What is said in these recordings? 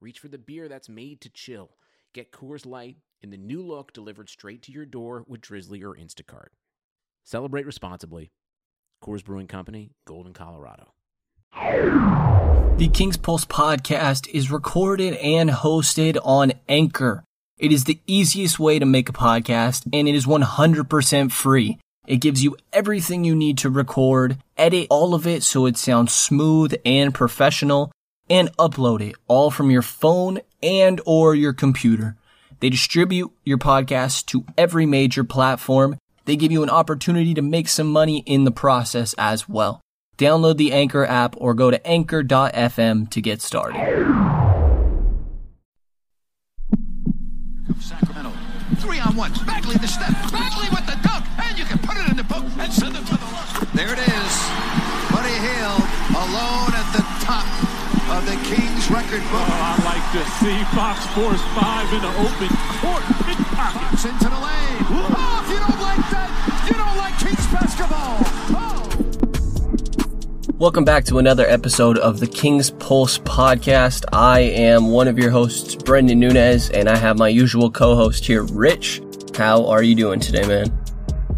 reach for the beer that's made to chill. Get Coors Light in the new look delivered straight to your door with Drizly or Instacart. Celebrate responsibly. Coors Brewing Company, Golden, Colorado. The King's Pulse podcast is recorded and hosted on Anchor. It is the easiest way to make a podcast and it is 100% free. It gives you everything you need to record, edit all of it so it sounds smooth and professional, and upload it all from your phone and or your computer. They distribute your podcast to every major platform. They give you an opportunity to make some money in the process as well. Download the Anchor app or go to anchor.fm to get started. Sacramento. Three on one. Bagley the step. Bagley with the dunk. And you can put it in the book and send it to the left. There it is. Buddy Hield alone at the of the Kings record book. Oh, I like to see Fox Force 5 in the open court. Fox into the lane. Oh, if you don't like that, you don't like Kings basketball. Oh. Welcome back to another episode of the King's Pulse podcast. I am one of your hosts, Brendan Nunez, and I have my usual co-host here, Rich. How are you doing today, man?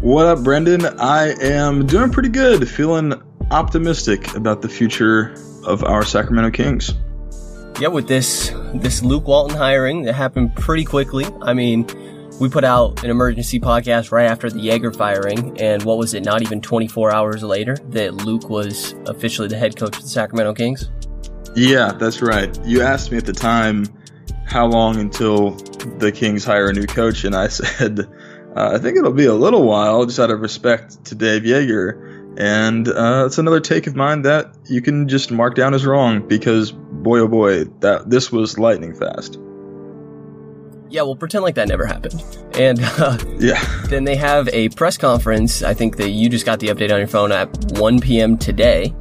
What up, Brendan? I am doing pretty good, feeling optimistic about the future of our Sacramento Kings. Yeah, with this this Luke Walton hiring that happened pretty quickly. I mean, we put out an emergency podcast right after the Joerger firing, and what was it? Not even 24 hours later, that Luke was officially the head coach of the Sacramento Kings. Yeah, that's right. You asked me at the time how long until the Kings hire a new coach, and I said uh, I think it'll be a little while, just out of respect to Dave Joerger. And uh, it's another take of mine that you can just mark down as wrong because boy oh boy, that this was lightning fast. Yeah, we'll pretend like that never happened. And uh, Yeah. then they have a press conference. I think that you just got the update on your phone at 1 p.m. today.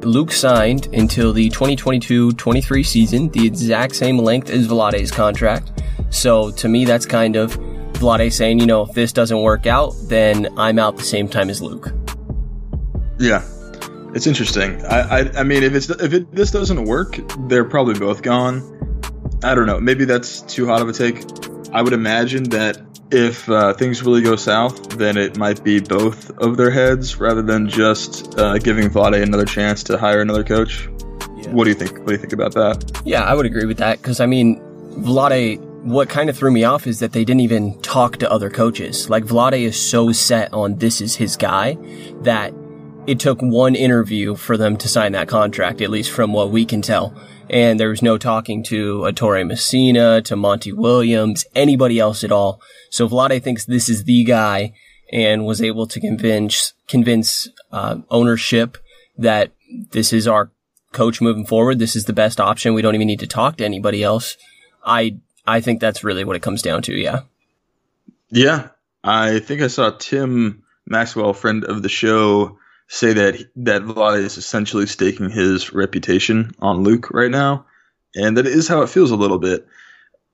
Luke signed until the 2022-23 season, the exact same length as Vlade's contract. So to me, that's kind of Vlade saying, you know, if this doesn't work out, then I'm out the same time as Luke. Yeah, it's interesting. I, I, I mean, if it's if it this doesn't work, they're probably both gone. I don't know. Maybe that's too hot of a take. I would imagine that if uh, things really go south, then it might be both of their heads rather than just uh, giving Vlade another chance to hire another coach. What do you think? What do you think about that? Yeah, I would agree with that because I mean, Vlade. What kind of threw me off is that they didn't even talk to other coaches. Like Vlade is so set on this is his guy that it took one interview for them to sign that contract, at least from what we can tell. And there was no talking to Ettore Messina, to Monty Williams, anybody else at all. So Vlade thinks this is the guy and was able to convince convince uh, ownership that this is our coach moving forward. This is the best option. We don't even need to talk to anybody else. I I think that's really what it comes down to. Yeah. Yeah, I think I saw Tim Maxwell, friend of the show, say that that Vlade is essentially staking his reputation on Luke right now, and that is how it feels a little bit.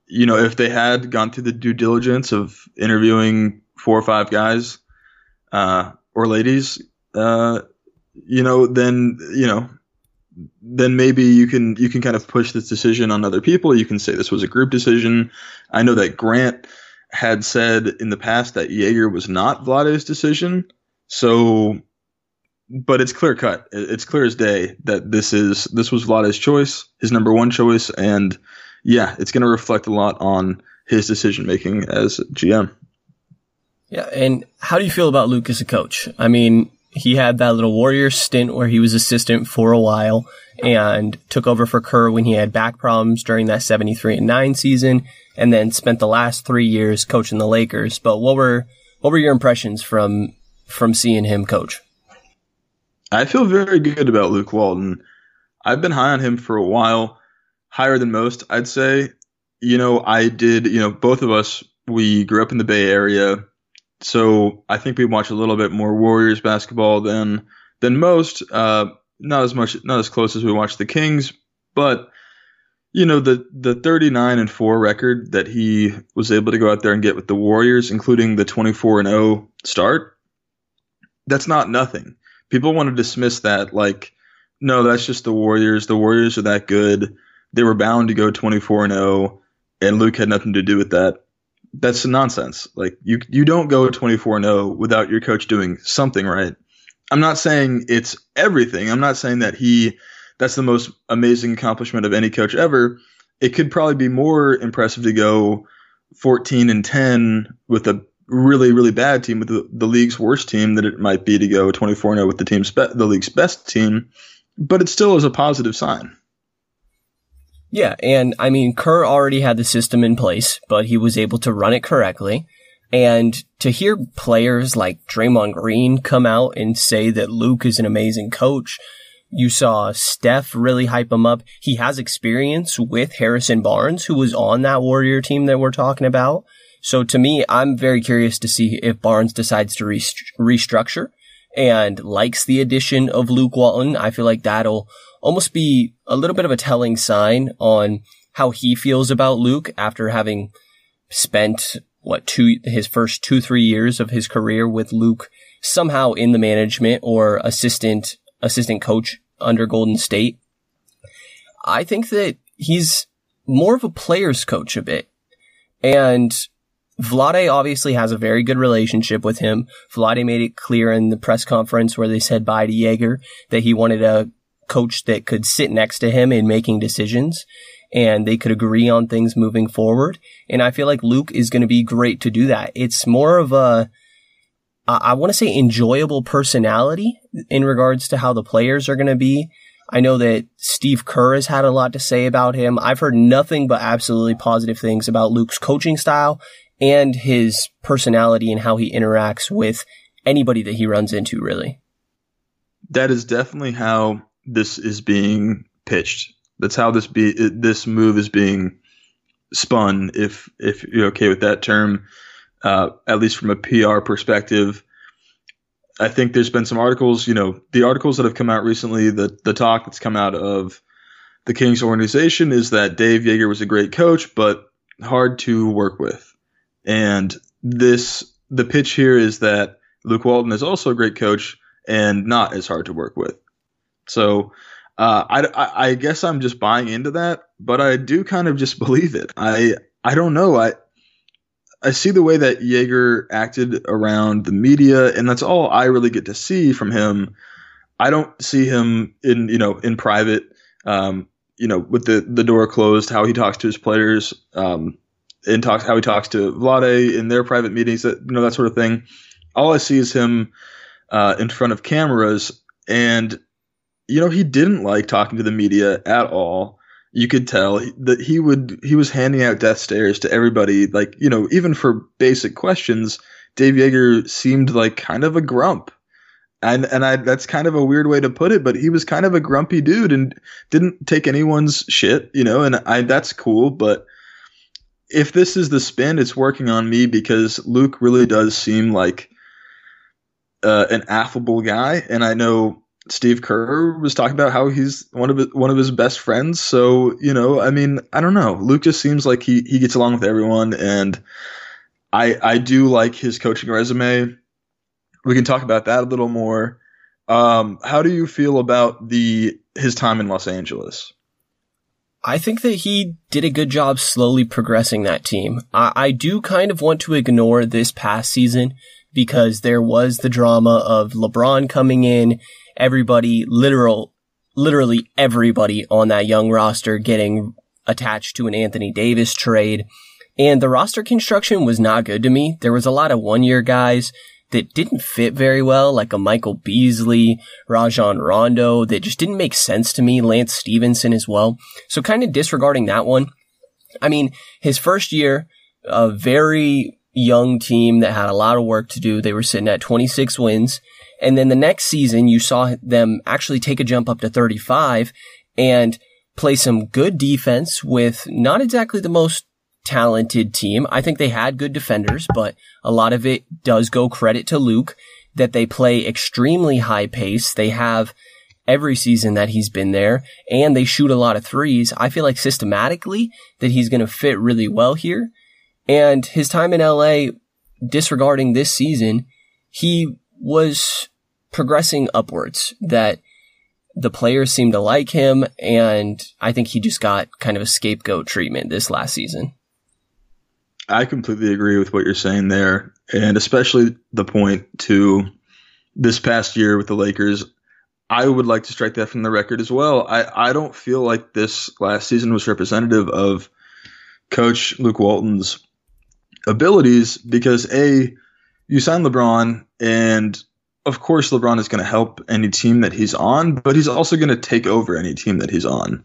You know, if they had gone through the due diligence of interviewing four or five guys uh, or ladies, uh, you know, then you know, then maybe you can you can kind of push this decision on other people. You can say this was a group decision. I know that Grant had said in the past that Joerger was not Vlade's decision. So, but it's clear cut. It's clear as day that this is this was Vlade's choice, his number one choice, and yeah, it's going to reflect a lot on his decision making as GM. Yeah, and how do you feel about Luke as a coach? I mean, he had that little Warriors stint where he was assistant for a while and took over for Kerr when he had back problems during that 73 and 9 season and then spent the last 3 years coaching the Lakers. But what were what were your impressions from from seeing him coach? I feel very good about Luke Walton. I've been high on him for a while. higher than most, I'd say. You know, I did, you know, both of us, we grew up in the Bay Area. So I think we watch a little bit more Warriors basketball than than most. Uh, not as much, not as close as we watch the Kings, but you know the the 39 and 4 record that he was able to go out there and get with the Warriors, including the 24 and 0 start. That's not nothing. People want to dismiss that like, no, that's just the Warriors. The Warriors are that good. They were bound to go 24 and 0, and Luke had nothing to do with that. That's nonsense. Like you you don't go 24 and 0 without your coach doing something right. I'm not saying it's everything. I'm not saying that he that's the most amazing accomplishment of any coach ever. It could probably be more impressive to go 14 and 10 with a really really bad team with the, the league's worst team than it might be to go 24 0 with the team's be- the league's best team, but it still is a positive sign. Yeah, and I mean Kerr already had the system in place, but he was able to run it correctly. And to hear players like Draymond Green come out and say that Luke is an amazing coach, you saw Steph really hype him up. He has experience with Harrison Barnes, who was on that Warrior team that we're talking about. So to me, I'm very curious to see if Barnes decides to rest- restructure and likes the addition of Luke Walton. I feel like that'll almost be a little bit of a telling sign on how he feels about Luke after having spent what two his first two three years of his career with Luke somehow in the management or assistant assistant coach under Golden State. I think that he's more of a player's coach a bit. And Vlade obviously has a very good relationship with him. Vlade made it clear in the press conference where they said bye to Joerger that he wanted a coach that could sit next to him in making decisions and they could agree on things moving forward. And I feel like Luke is going to be great to do that. It's more of a, I want to say enjoyable personality in regards to how the players are going to be. I know that Steve Kerr has had a lot to say about him. I've heard nothing but absolutely positive things about Luke's coaching style and his personality and how he interacts with anybody that he runs into, really. That is definitely how this is being pitched that's how this be this move is being spun. If if you're okay with that term, uh, at least from a PR perspective. I think there's been some articles, you know, the articles that have come out recently, the the talk that's come out of the Kings organization is that Dave Joerger was a great coach, but hard to work with. And this the pitch here is that Luke Walton is also a great coach and not as hard to work with. So uh, I, I, guess I'm just buying into that, but I do kind of just believe it. I I don't know. I I see the way that Joerger acted around the media, and that's all I really get to see from him. I don't see him in you know in private, um, you know, with the the door closed, how he talks to his players, um, and talks how he talks to Vlade in their private meetings, that you know that sort of thing. All I see is him uh, in front of cameras, and you know, he didn't like talking to the media at all. You could tell that he would he was handing out death stares to everybody. Like you know, even for basic questions, Dave Joerger seemed like kind of a grump, and and I that's kind of a weird way to put it, but he was kind of a grumpy dude and didn't take anyone's shit, you know, and I that's cool, but if this is the spin, it's working on me because Luke really does seem like uh, an affable guy, and I know Steve Kerr was talking about how he's one of his, one of his best friends. So you know, I mean, I don't know. Luke just seems like he he gets along with everyone, and I I do like his coaching resume. We can talk about that a little more. Um, how do you feel about the his time in Los Angeles? I think that he did a good job slowly progressing that team. I, I do kind of want to ignore this past season because there was the drama of LeBron coming in everybody, literal, literally everybody on that young roster getting attached to an Anthony Davis trade. And the roster construction was not good to me. There was a lot of one year guys that didn't fit very well, like a Michael Beasley, Rajon Rondo, that just didn't make sense to me. Lance Stephenson as well. So kind of disregarding that one. I mean, his first year, a very young team that had a lot of work to do. They were sitting at 26 wins. And then the next season, you saw them actually take a jump up to 35. And play some good defense with not exactly the most talented team. I think they had good defenders, but a lot of it does go credit to Luke that they play extremely high pace. They have every season that he's been there and they shoot a lot of threes. I feel like systematically that he's going to fit really well here. And his time in LA, disregarding this season, he was progressing upwards that the players seem to like him. And I think he just got kind of a scapegoat treatment this last season. I completely agree with what you're saying there. And especially the point to this past year with the Lakers. I would like to strike that from the record as well. I, I don't feel like this last season was representative of Coach Luke Walton's abilities because A, you sign LeBron, and of course, LeBron is going to help any team that he's on, but he's also going to take over any team that he's on.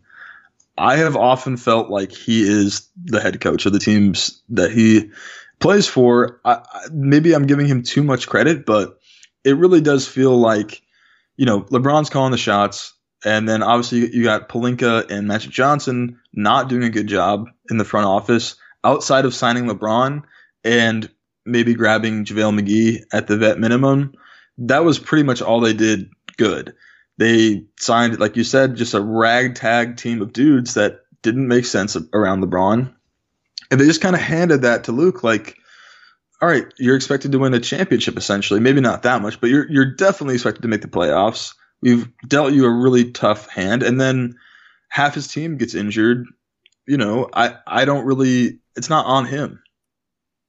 I have often felt like he is the head coach of the teams that he plays for. I, maybe I'm giving him too much credit, but it really does feel like, you know, LeBron's calling the shots. And then obviously you got Pelinka and Magic Johnson not doing a good job in the front office outside of signing LeBron and maybe grabbing JaVale McGee at the vet minimum. That was pretty much all they did good. They signed, like you said, just a ragtag team of dudes that didn't make sense around LeBron. And they just kind of handed that to Luke, like, all right, you're expected to win a championship essentially. Maybe not that much, but you're you're definitely expected to make the playoffs. We've dealt you a really tough hand, and then half his team gets injured. You know, I I don't really. It's not on him.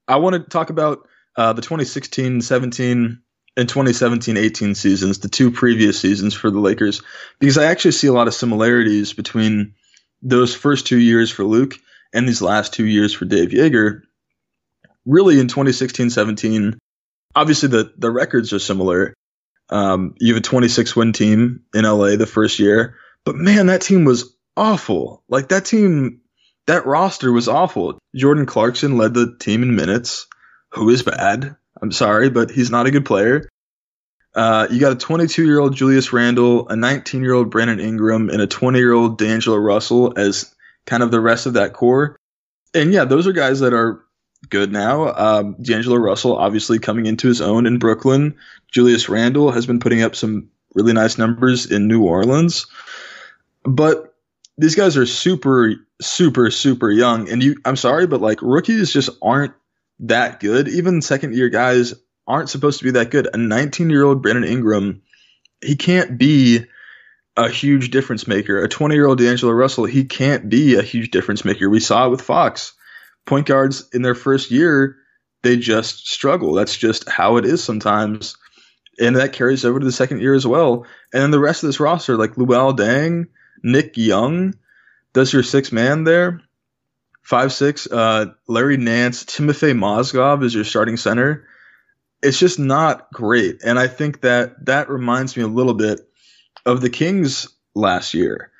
I want to talk about uh, the 2016-17 and 2017-18 seasons, the two previous seasons for the Lakers, because I actually see a lot of similarities between those first two years for Luke and these last two years for Dave Joerger. Really, in 2016-17, obviously the the records are similar. Um, you have a 26 win team in LA the first year, but man, that team was awful. Like that team, that roster was awful. Jordan Clarkson led the team in minutes, who is bad. I'm sorry, but he's not a good player. Uh, you got a 22 year old Julius Randle, a 19 year old Brandon Ingram, and a 20 year old D'Angelo Russell as kind of the rest of that core. And yeah, those are guys that are good now. Um, D'Angelo Russell obviously coming into his own in Brooklyn. Julius Randle has been putting up some really nice numbers in New Orleans. But these guys are super, super, super young. And you, I'm sorry, but like rookies just aren't that good. Even second year guys aren't supposed to be that good. A 19 year old Brandon Ingram, he can't be a huge difference maker. A 20 year old D'Angelo Russell, he can't be a huge difference maker. We saw it with Fox. Point guards in their first year, they just struggle. That's just how it is sometimes. And that carries over to the second year as well. And then the rest of this roster, like Luol Deng, Nick Young, does your six man there five six. Uh, Larry Nance, Timofey Mozgov is your starting center. It's just not great, and I think that that reminds me a little bit of the Kings last year.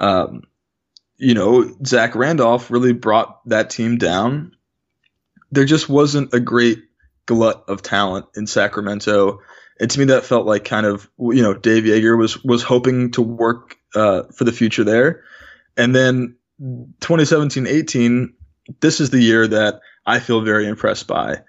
Um, you know, Zach Randolph really brought that team down. There just wasn't a great glut of talent in Sacramento. And to me, that felt like kind of, you know, Dave Joerger was, was hoping to work uh, for the future there. And then 2017-18, this is the year that I feel very impressed by.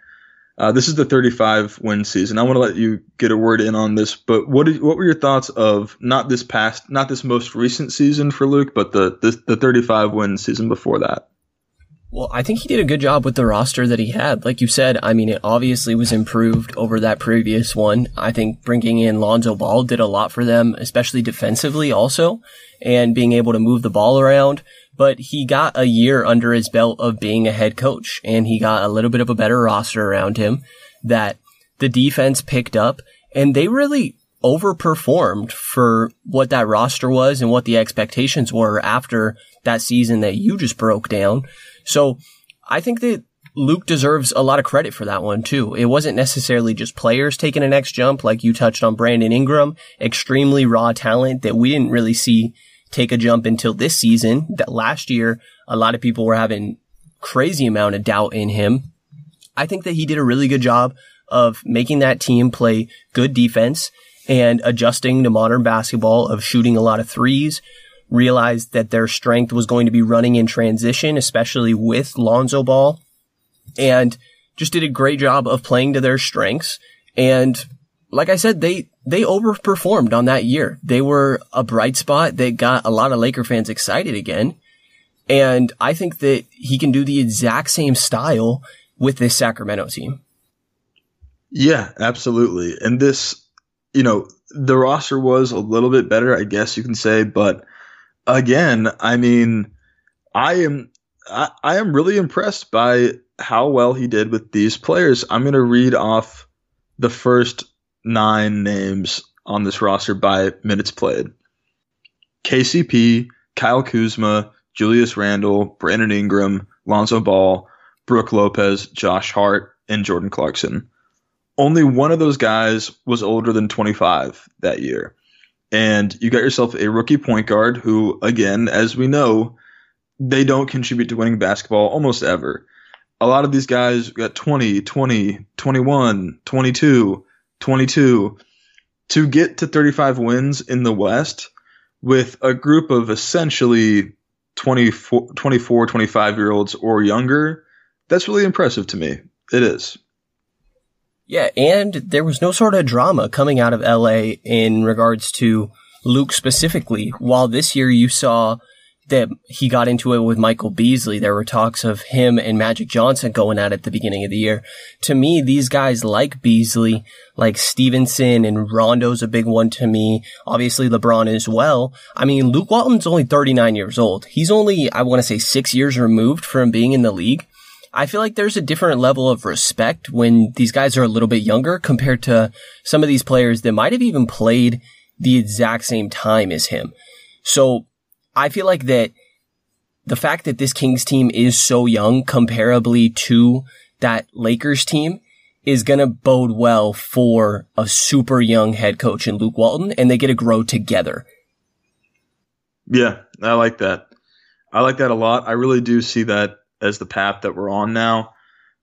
Uh, this is the 35 win season. I want to let you get a word in on this, but what did, what were your thoughts of not this past, not this most recent season for Luke, but the the, the 35 win season before that? Well, I think he did a good job with the roster that he had. Like you said, I mean, it obviously was improved over that previous one. I think bringing in Lonzo Ball did a lot for them, especially defensively also, and being able to move the ball around but he got a year under his belt of being a head coach and he got a little bit of a better roster around him that the defense picked up and they really overperformed for what that roster was and what the expectations were after that season that you just broke down. So I think that Luke deserves a lot of credit for that one too. It wasn't necessarily just players taking a next jump, like you touched on Brandon Ingram, extremely raw talent that we didn't really see take a jump until this season. That last year, a lot of people were having crazy amount of doubt in him. I think that he did a really good job of making that team play good defense and adjusting to modern basketball of shooting a lot of threes, realized that their strength was going to be running in transition, especially with Lonzo Ball, and just did a great job of playing to their strengths. And like I said, they, they overperformed on that year. They were a bright spot. They got a lot of Laker fans excited again. And I think that he can do the exact same style with this Sacramento team. Yeah, absolutely. And this, you know, the roster was a little bit better, I guess you can say, but again, I mean, I am I, I am really impressed by how well he did with these players. I'm going to read off the first nine names on this roster by minutes played. KCP, Kyle Kuzma, Julius Randle, Brandon Ingram, Lonzo Ball, Brook Lopez, Josh Hart, and Jordan Clarkson. Only one of those guys was older than 25 that year. And you got yourself a rookie point guard who, again, as we know, they don't contribute to winning basketball almost ever. A lot of these guys got 20, 20, 21, 22, 22. To get to 35 wins in the West with a group of essentially 24, 24 25 year olds or younger, that's really impressive to me. It is. Yeah, and there was no sort of drama coming out of LA in regards to Luke specifically. While this year you saw that he got into it with Michael Beasley. There were talks of him and Magic Johnson going at it at the beginning of the year. To me, these guys like Beasley, like Stephenson and Rondo's a big one to me. Obviously LeBron as well. I mean, Luke Walton's only 39 years old. He's only, I want to say six years removed from being in the league. I feel like there's a different level of respect when these guys are a little bit younger compared to some of these players that might have even played the exact same time as him. So I feel like that the fact that this Kings team is so young comparably to that Lakers team is going to bode well for a super young head coach in Luke Walton and they get to grow together. Yeah, I like that. I like that a lot. I really do see that as the path that we're on now.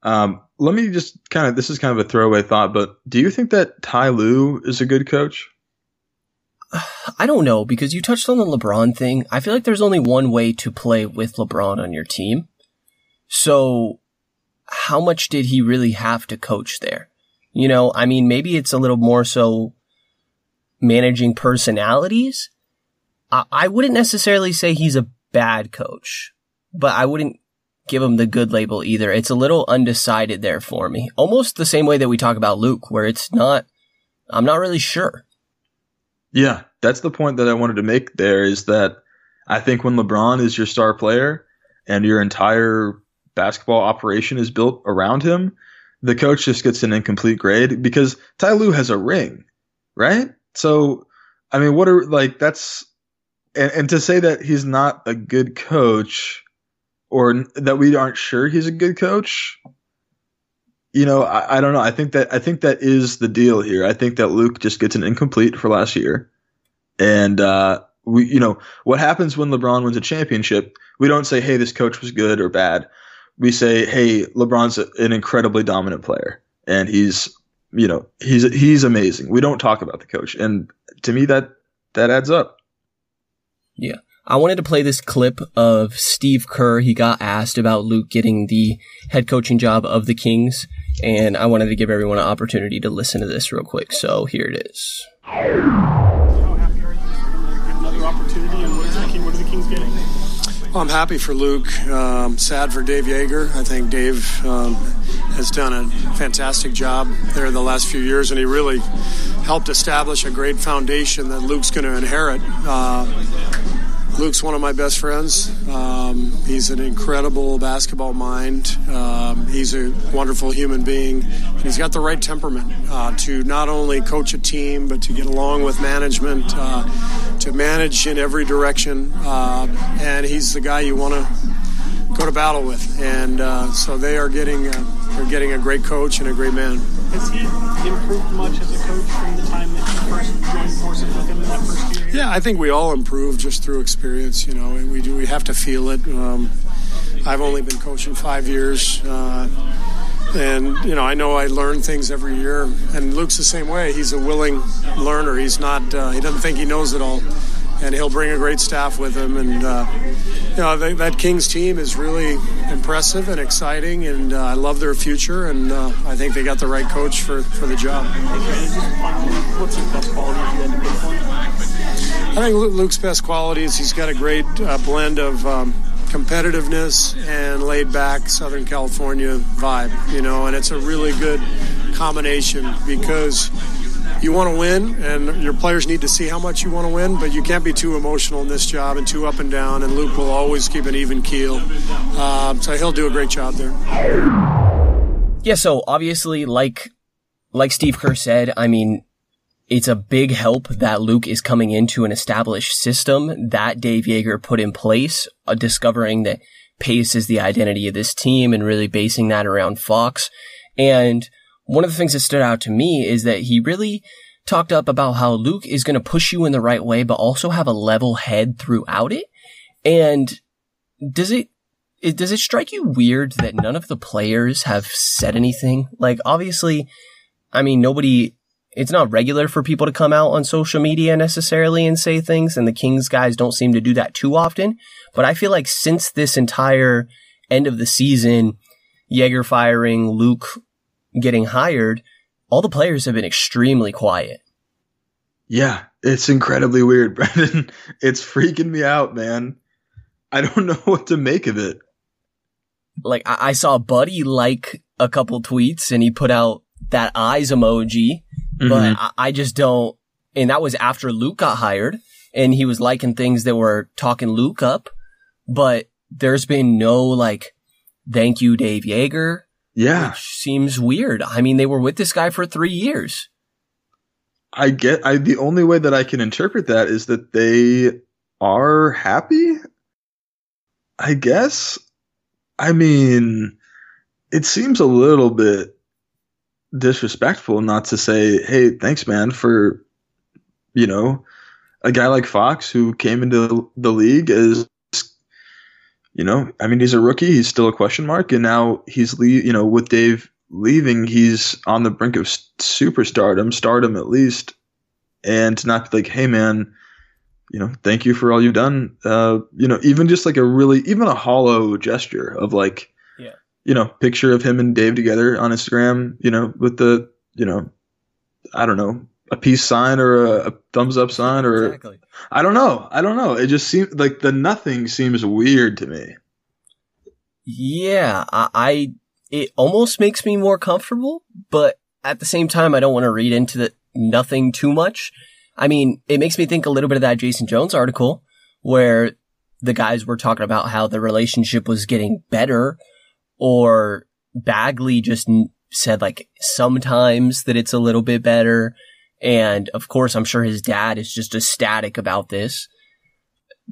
Um, let me just kind of, this is kind of a throwaway thought, but do you think that Ty Lue is a good coach? I don't know because you touched on the LeBron thing. I feel like there's only one way to play with LeBron on your team. So how much did he really have to coach there? You know, I mean, maybe it's a little more so managing personalities. I, I wouldn't necessarily say he's a bad coach, but I wouldn't give him the good label either. It's a little undecided there for me. Almost the same way that we talk about Luke, where it's not, I'm not really sure. Yeah, that's the point that I wanted to make there is that I think when LeBron is your star player and your entire basketball operation is built around him, the coach just gets an incomplete grade because Ty Lue has a ring, right? So, I mean, what are like that's and, and to say that he's not a good coach or that we aren't sure he's a good coach, you know, I, I, don't know. I think that I think that is the deal here. I think that Luke just gets an incomplete for last year, and uh, we, you know, what happens when LeBron wins a championship? We don't say, "Hey, this coach was good or bad." We say, "Hey, LeBron's a, an incredibly dominant player, and he's, you know, he's he's amazing." We don't talk about the coach, and to me, that that adds up. Yeah. I wanted to play this clip of Steve Kerr. He got asked about Luke getting the head coaching job of the Kings, and I wanted to give everyone an opportunity to listen to this real quick. So here it is. Well, I'm happy for Luke. Um, sad for Dave Joerger. I think Dave um, has done a fantastic job there the last few years, and he really helped establish a great foundation that Luke's going to inherit. Uh, Luke's one of my best friends. Um, he's an incredible basketball mind. Um, he's a wonderful human being. He's got the right temperament uh, to not only coach a team, but to get along with management, uh, to manage in every direction. Uh, and he's the guy you want to go to battle with. And uh, so they are getting uh, they're getting a great coach and a great man. Has he improved much as a coach from the time that you first joined forces with him in that first year? Yeah, I think we all improve just through experience. You know, and we do we have to feel it. Um, I've only been coaching five years. Uh, and you know, I know I learn things every year. And Luke's the same way. He's a willing learner. He's not. Uh, he doesn't think he knows it all and he'll bring a great staff with him. And uh, you know that, Kings team is really impressive and exciting, and uh, I love their future. And uh, I think they got the right coach for, for the job. I think Luke's best quality is he's got a great uh, blend of um, competitiveness and laid back Southern California vibe, you know, and it's a really good combination because you want to win and your players need to see how much you want to win, but you can't be too emotional in this job and too up and down. And Luke will always keep an even keel. Um, so he'll do a great job there. Yeah, so obviously, like like Steve Kerr said, I mean, it's a big help that Luke is coming into an established system that Dave Joerger put in place, uh, discovering that pace is the identity of this team and really basing that around Fox. And one of the things that stood out to me is that he really talked up about how Luke is going to push you in the right way, but also have a level head throughout it. And does it, it, does it strike you weird that none of the players have said anything? Like, obviously, I mean, nobody, it's not regular for people to come out on social media necessarily and say things, and the Kings guys don't seem to do that too often. But I feel like since this entire end of the season, Joerger firing, Luke getting hired, all the players have been extremely quiet. Yeah, it's incredibly weird, Brendan. It's freaking me out, man. I don't know what to make of it. Like, I, I saw Buddy like a couple tweets and he put out that eyes emoji, mm-hmm. but I, I just don't, and that was after Luke got hired and he was liking things that were talking Luke up, but there's been no like, thank you, Dave Joerger. Yeah. Which seems weird. I mean, they were with this guy for three years. I get, I, the only way that I can interpret that is that they are happy. I guess. I mean, it seems a little bit disrespectful not to say, "Hey, thanks, man, for you know, a guy like Fox who came into the league as you know, I mean, he's a rookie. He's still a question mark, and now he's le- you know with Dave leaving, he's on the brink of superstardom, stardom at least, and to not be like, hey man, you know, thank you for all you've done. Uh, you know, even just like a really, even a hollow gesture of like, you know, picture of him and Dave together on Instagram, you know, with the, you know, I don't know, a peace sign or a, a thumbs up sign or exactly. I don't know. I don't know. It just seems like the nothing seems weird to me. Yeah, I, I it almost makes me more comfortable, but at the same time, I don't want to read into the nothing too much. I mean, it makes me think a little bit of that Jason Jones article where the guys were talking about how the relationship was getting better or Bagley just said like sometimes that it's a little bit better. And of course, I'm sure his dad is just ecstatic about this.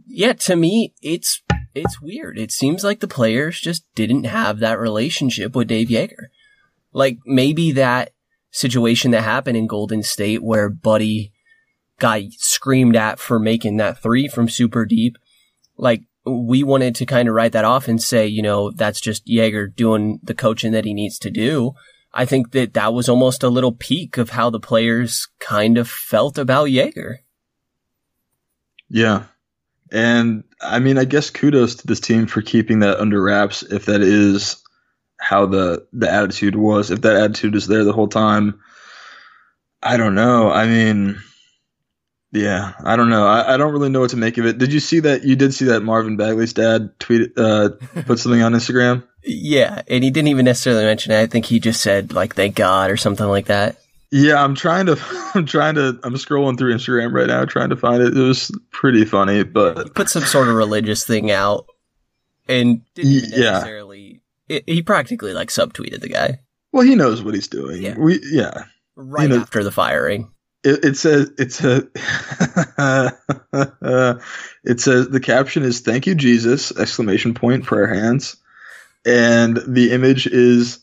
Yeah, to me, it's, it's weird. It seems like the players just didn't have that relationship with Dave Joerger. Like maybe that situation that happened in Golden State where Buddy got screamed at for making that three from super deep. Like we wanted to kind of write that off and say, you know, that's just Joerger doing the coaching that he needs to do. I think that that was almost a little peak of how the players kind of felt about Joerger. Yeah. And I mean, I guess kudos to this team for keeping that under wraps if that is how the the attitude was. If that attitude is there the whole time, I don't know. I mean, yeah, I don't know. I, I don't really know what to make of it. Did you see that? You did see that Marvin Bagley's dad tweet uh, put something on Instagram. Yeah, and he didn't even necessarily mention it. I think he just said like "thank God" or something like that. Yeah, I'm trying to. I'm trying to. I'm scrolling through Instagram right now, trying to find it. It was pretty funny, but he put some sort of religious thing out, and didn't yeah. necessarily. It, he practically like subtweeted the guy. Well, he knows what he's doing. Yeah. We yeah. Right after the firing it, it says it's a it says the caption is thank you jesus! Exclamation point prayer hands. And the image is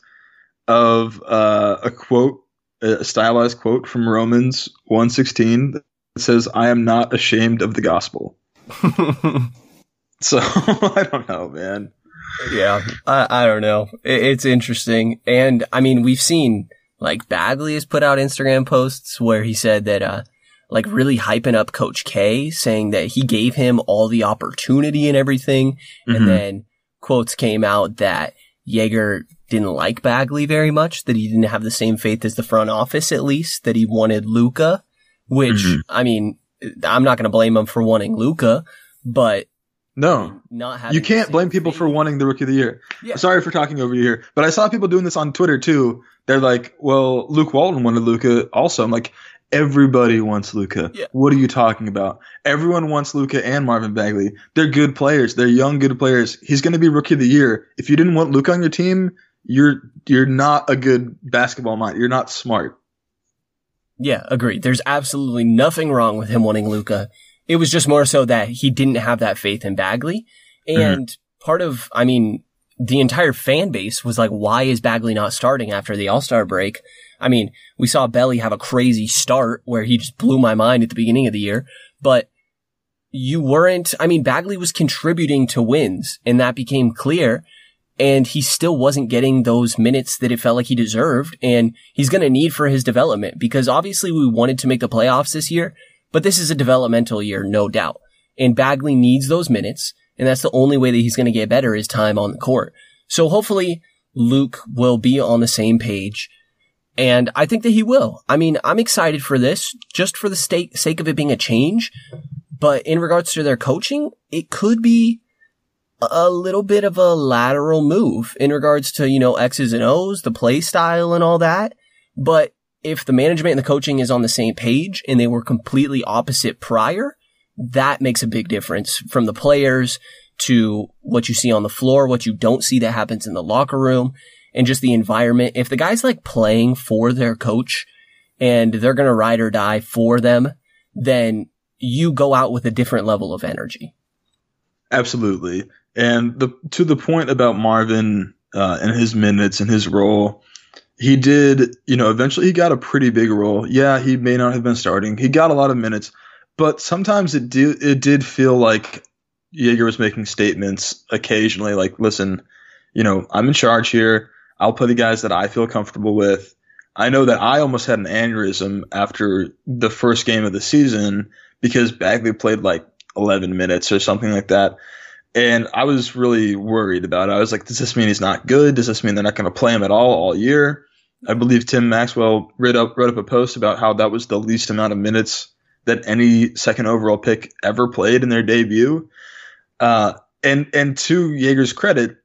of uh, a quote a stylized quote from romans 116 that says i am not ashamed of the gospel. So i don't know man. Yeah i, I don't know. It, it's interesting. And i mean we've seen like Bagley has put out Instagram posts where he said that, uh, like really hyping up Coach K, saying that he gave him all the opportunity and everything. Mhm. And then quotes came out that Jaeger didn't like Bagley very much, that he didn't have the same faith as the front office, at least, that he wanted Luka, which, Mhm. I mean, I'm not going to blame him for wanting Luka, but No, not having you can't blame people faith- for wanting the rookie of the year. Yeah. Sorry for talking over you here, but I saw people doing this on Twitter too. They're like, "Well, Luke Walton wanted Luka also." I'm like, everybody wants Luka. Yeah. What are you talking about? Everyone wants Luka and Marvin Bagley. They're good players. They're young, good players. He's going to be rookie of the year. If you didn't want Luka on your team, you're you're not a good basketball mind. You're not smart. Yeah, agreed. There's absolutely nothing wrong with him wanting Luka. It was just more so that he didn't have that faith in Bagley. Mm-hmm. And part of, I mean, the entire fan base was like, why is Bagley not starting after the All-Star break? I mean, we saw Belly have a crazy start where he just blew my mind at the beginning of the year, but you weren't, I mean, Bagley was contributing to wins and that became clear and he still wasn't getting those minutes that it felt like he deserved and he's going to need for his development because obviously we wanted to make the playoffs this year, but this is a developmental year, no doubt. And Bagley needs those minutes and that's the only way that he's going to get better is time on the court. So hopefully Luke will be on the same page. And I think that he will. I mean, I'm excited for this just for the sake, sake of it being a change. But in regards to their coaching, it could be a little bit of a lateral move in regards to, you know, X's and O's, the play style and all that. But if the management and the coaching is on the same page and they were completely opposite prior, that makes a big difference from the players to what you see on the floor, what you don't see that happens in the locker room and just the environment. If the guy's like playing for their coach and they're going to ride or die for them, then you go out with a different level of energy. Absolutely. And the to the point about Marvin uh, and his minutes and his role, he did, you know, eventually he got a pretty big role. Yeah, he may not have been starting. He got a lot of minutes, but sometimes it did it did feel like Joerger was making statements occasionally like, listen, you know, I'm in charge here. I'll play the guys that I feel comfortable with. I know that I almost had an aneurysm after the first game of the season because Bagley played like 11 minutes or something like that. And I was really worried about it. I was like, does this mean he's not good? Does this mean they're not going to play him at all all year? I believe Tim Maxwell wrote up, wrote up a post about how that was the least amount of minutes that any second overall pick ever played in their debut. Uh, and, and to Joerger's credit,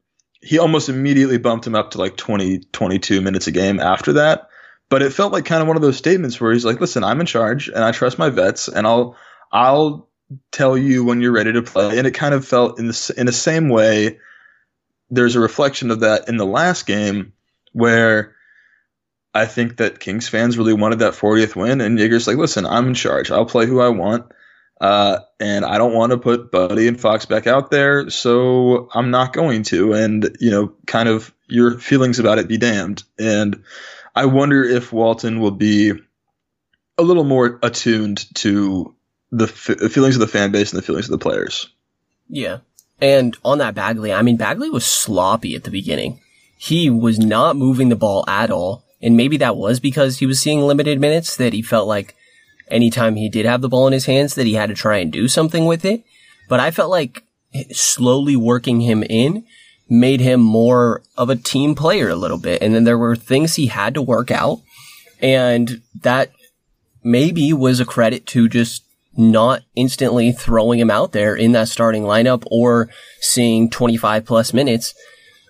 he almost immediately bumped him up to like 20, 22 minutes a game after that. But it felt like kind of one of those statements where he's like, listen, I'm in charge and I trust my vets and I'll, I'll tell you when you're ready to play. And it kind of felt in the in the same way. There's a reflection of that in the last game where I think that Kings fans really wanted that 40th win, and Joerger's like, "Listen, I'm in charge. I'll play who I want, uh, and I don't want to put Buddy and Fox back out there, so I'm not going to." And you know, kind of your feelings about it be damned. And I wonder if Walton will be a little more attuned to the f- feelings of the fan base and the feelings of the players. Yeah. And on that Bagley, I mean, Bagley was sloppy at the beginning. He was not moving the ball at all. And maybe that was because he was seeing limited minutes that he felt like anytime he did have the ball in his hands that he had to try and do something with it. But I felt like slowly working him in made him more of a team player a little bit. And then there were things he had to work out. And that maybe was a credit to just not instantly throwing him out there in that starting lineup or seeing 25 plus minutes.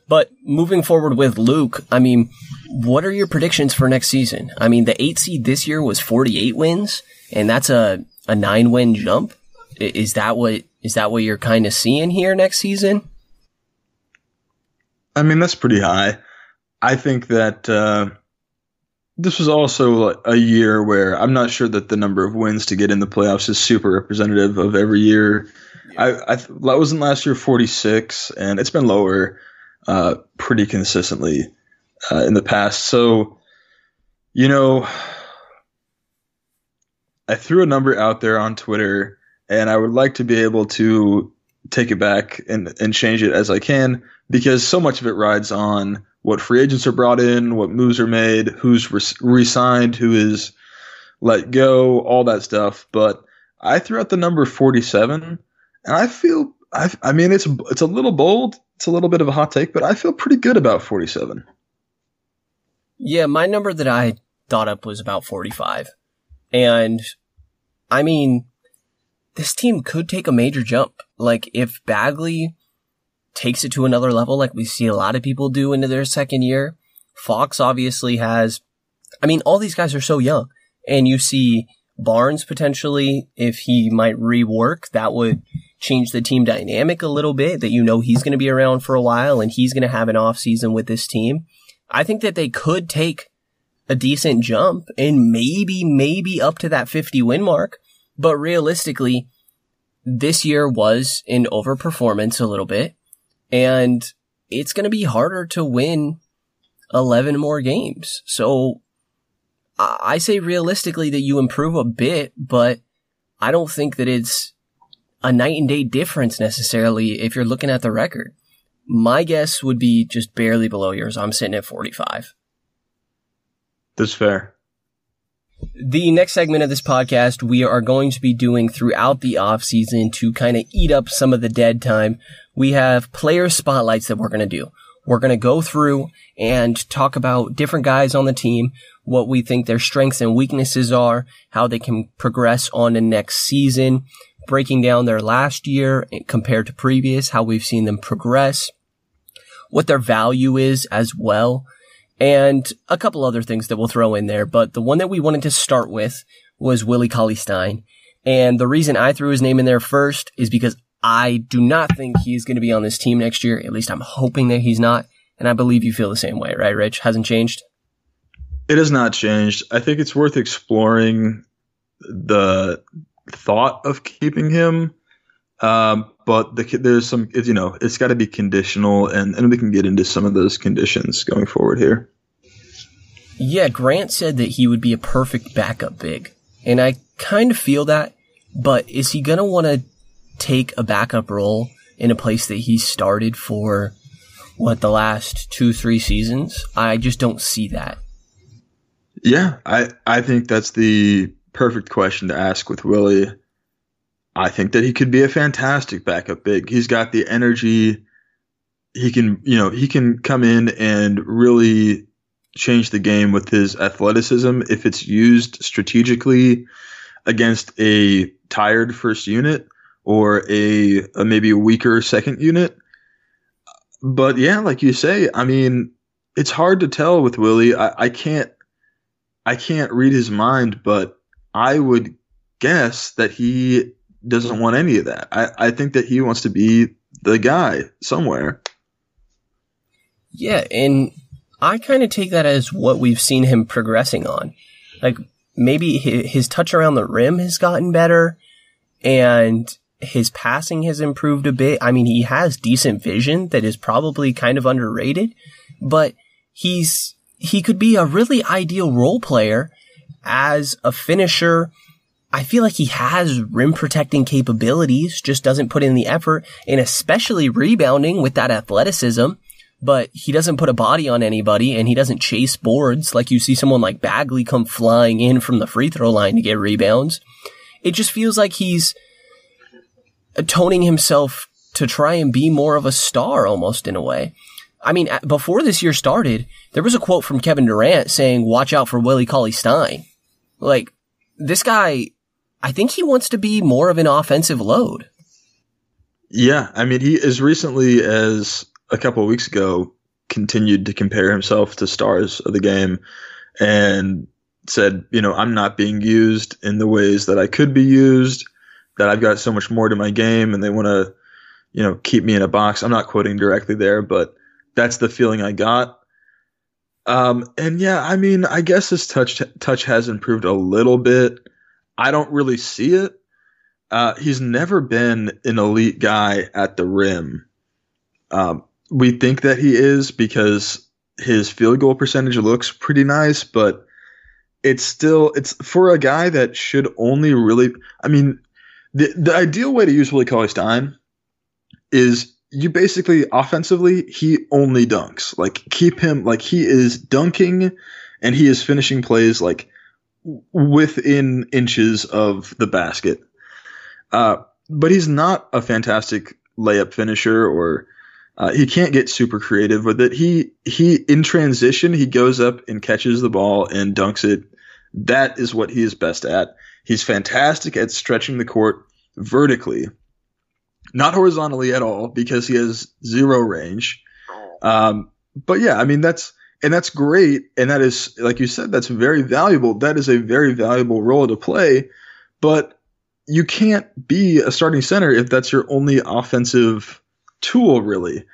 But moving forward with Luke, I mean, what are your predictions for next season? I mean, the eight seed this year was 48 wins, and that's a, a nine win jump. Is that what, is that what you're kind of seeing here next season? I mean, that's pretty high. I think that, uh, this was also a year where I'm not sure that the number of wins to get in the playoffs is super representative of every year. I, I that wasn't last year 46, and it's been lower uh, pretty consistently uh, in the past. So, you know, I threw a number out there on Twitter, and I would like to be able to take it back and, and change it as I can because so much of it rides on what free agents are brought in, what moves are made, who's re- signed who is let go, all that stuff. But I threw out the number 47, and I feel I, I mean it's it's a little bold, it's a little bit of a hot take, but I feel pretty good about 47. Yeah, my number that I thought up was about 45. And I mean, this team could take a major jump. Like if Bagley takes it to another level, like we see a lot of people do into their second year, Fox obviously has, I mean, all these guys are so young and you see Barnes potentially, if he might rework, that would change the team dynamic a little bit that you know he's going to be around for a while and he's going to have an off season with this team. I think that they could take a decent jump and maybe, maybe up to that 50 win mark. But realistically, this year was an overperformance a little bit and it's going to be harder to win 11 more games. So I say realistically that you improve a bit, but I don't think that it's a night and day difference necessarily if you're looking at the record. My guess would be just barely below yours. I'm sitting at 45. That's fair. The next segment of this podcast we are going to be doing throughout the off season to kind of eat up some of the dead time. We have player spotlights that we're going to do. We're going to go through and talk about different guys on the team, what we think their strengths and weaknesses are, how they can progress on the next season, breaking down their last year compared to previous, how we've seen them progress, what their value is as well, and a couple other things that we'll throw in there. But the one that we wanted to start with was Willie Cauley Stein. And the reason I threw his name in there first is because I do not think he's going to be on this team next year. At least I'm hoping that he's not. And I believe you feel the same way, right, Rich? Hasn't changed? It has not changed. I think it's worth exploring the thought of keeping him. Um, but the, there's some, you know, it's got to be conditional, and, and we can get into some of those conditions going forward here. Yeah, Grant said that he would be a perfect backup big, and I kind of feel that. But is he gonna want to take a backup role in a place that he started for what the last two, three seasons? I just don't see that. Yeah, I I think that's the perfect question to ask with Willie. I think that he could be a fantastic backup big. He's got the energy. He can, you know, he can come in and really change the game with his athleticism if it's used strategically against a tired first unit or a, a maybe weaker second unit. But yeah, like you say, I mean, it's hard to tell with Willie. I, I can't I can't read his mind, but I would guess that he doesn't want any of that. I, I think that he wants to be the guy somewhere. Yeah, and I kind of take that as what we've seen him progressing on. Like maybe his touch around the rim has gotten better and his passing has improved a bit. I mean, he has decent vision that is probably kind of underrated, but he's, he could be a really ideal role player as a finisher. I feel like he has rim protecting capabilities, just doesn't put in the effort and especially rebounding with that athleticism. But he doesn't put a body on anybody and he doesn't chase boards like you see someone like Bagley come flying in from the free throw line to get rebounds. It just feels like he's toning himself to try and be more of a star almost in a way. I mean, before this year started, there was a quote from Kevin Durant saying, watch out for Willie Cauley Stein. Like, this guy, I think he wants to be more of an offensive load. Yeah. I mean, he as recently as a couple of weeks ago continued to compare himself to stars of the game and said, you know, I'm not being used in the ways that I could be used, that I've got so much more to my game and they want to, you know, keep me in a box. I'm not quoting directly there, but that's the feeling I got. Um, and yeah, I mean, I guess his touch touch has improved a little bit. I don't really see it. Uh, he's never been an elite guy at the rim. Um, we think that he is because his field goal percentage looks pretty nice, but it's still it's for a guy that should only really. I mean, the the ideal way to use Willie Cauley Stein is you basically offensively he only dunks. Like keep him like he is dunking and he is finishing plays like within inches of the basket. Uh, but he's not a fantastic layup finisher or uh, he can't get super creative with it. He he in transition he goes up and catches the ball and dunks it. That is what he is best at. He's fantastic at stretching the court vertically, not horizontally at all because he has zero range. Um, but yeah, I mean that's and that's great, and that is like you said, that's very valuable. That is a very valuable role to play, but you can't be a starting center if that's your only offensive tool, really.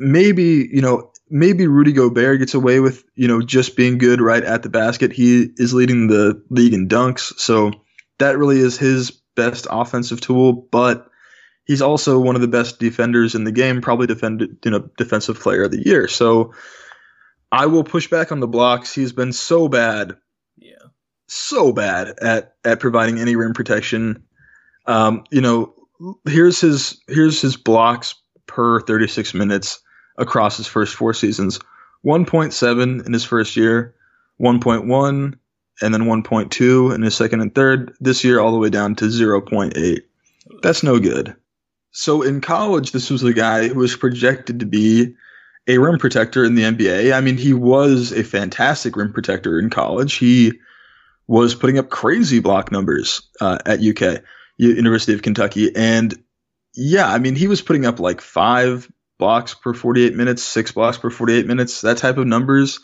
Maybe you know maybe Rudy Gobert gets away with, you know, just being good right at the basket. He is leading the league in dunks, so that really is his best offensive tool, but he's also one of the best defenders in the game, probably defended, you know, defensive player of the year. So I will push back on the blocks. He's been so bad. Yeah. So bad at at providing any rim protection. Um, you know, here's his here's his blocks per 36 minutes across his first four seasons 1.7 in his first year, 1.1, and then 1.2 in his second and third. This year, all the way down to 0.8. That's no good. So in college, this was the guy who was projected to be a rim protector in the NBA. I mean, he was a fantastic rim protector in college. He was putting up crazy block numbers uh, at UK, University of Kentucky, and yeah, I mean, he was putting up like five blocks per 48 minutes, six blocks per 48 minutes, that type of numbers.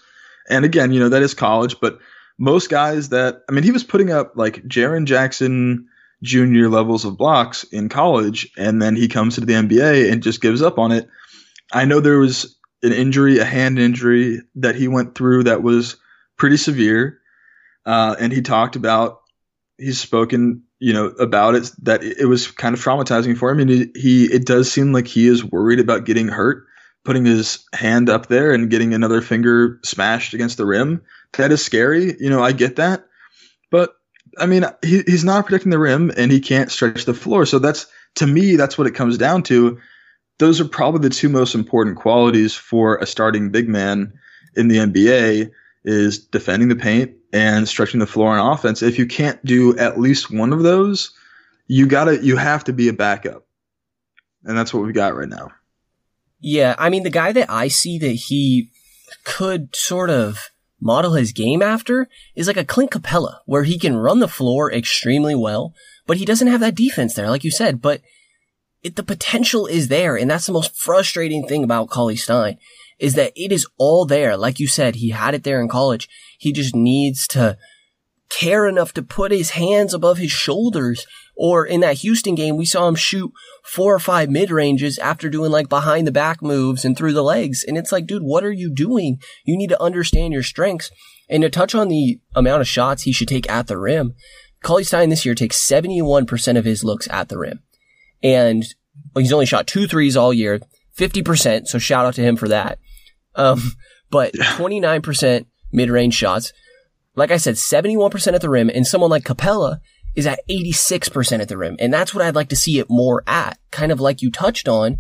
And again, you know, that is college, but most guys that, I mean, he was putting up like Jaren Jackson junior levels of blocks in college, and then he comes to the NBA and just gives up on it. I know there was an injury, a hand injury that he went through that was pretty severe. Uh, and he talked about, he's spoken you know about it that it was kind of traumatizing for him and he, he it does seem like he is worried about getting hurt putting his hand up there and getting another finger smashed against the rim that is scary you know i get that but i mean he, he's not protecting the rim and he can't stretch the floor so that's to me that's what it comes down to those are probably the two most important qualities for a starting big man in the nba is defending the paint and stretching the floor on offense. If you can't do at least one of those, you gotta you have to be a backup. And that's what we've got right now. Yeah, I mean the guy that I see that he could sort of model his game after is like a Clint Capela, where he can run the floor extremely well, but he doesn't have that defense there, like you said. But it, the potential is there, and that's the most frustrating thing about Cauley Stein is that it is all there. Like you said, he had it there in college. He just needs to care enough to put his hands above his shoulders. Or in that Houston game, we saw him shoot four or five mid ranges after doing like behind the back moves and through the legs. And it's like, dude, what are you doing? You need to understand your strengths. And to touch on the amount of shots he should take at the rim, Cauley Stein this year takes 71% of his looks at the rim. And he's only shot two threes all year, 50%. So shout out to him for that. Um, but 29% mid-range shots. Like I said, 71% at the rim and someone like Capela is at 86% at the rim. And that's what I'd like to see it more at. Kind of like you touched on.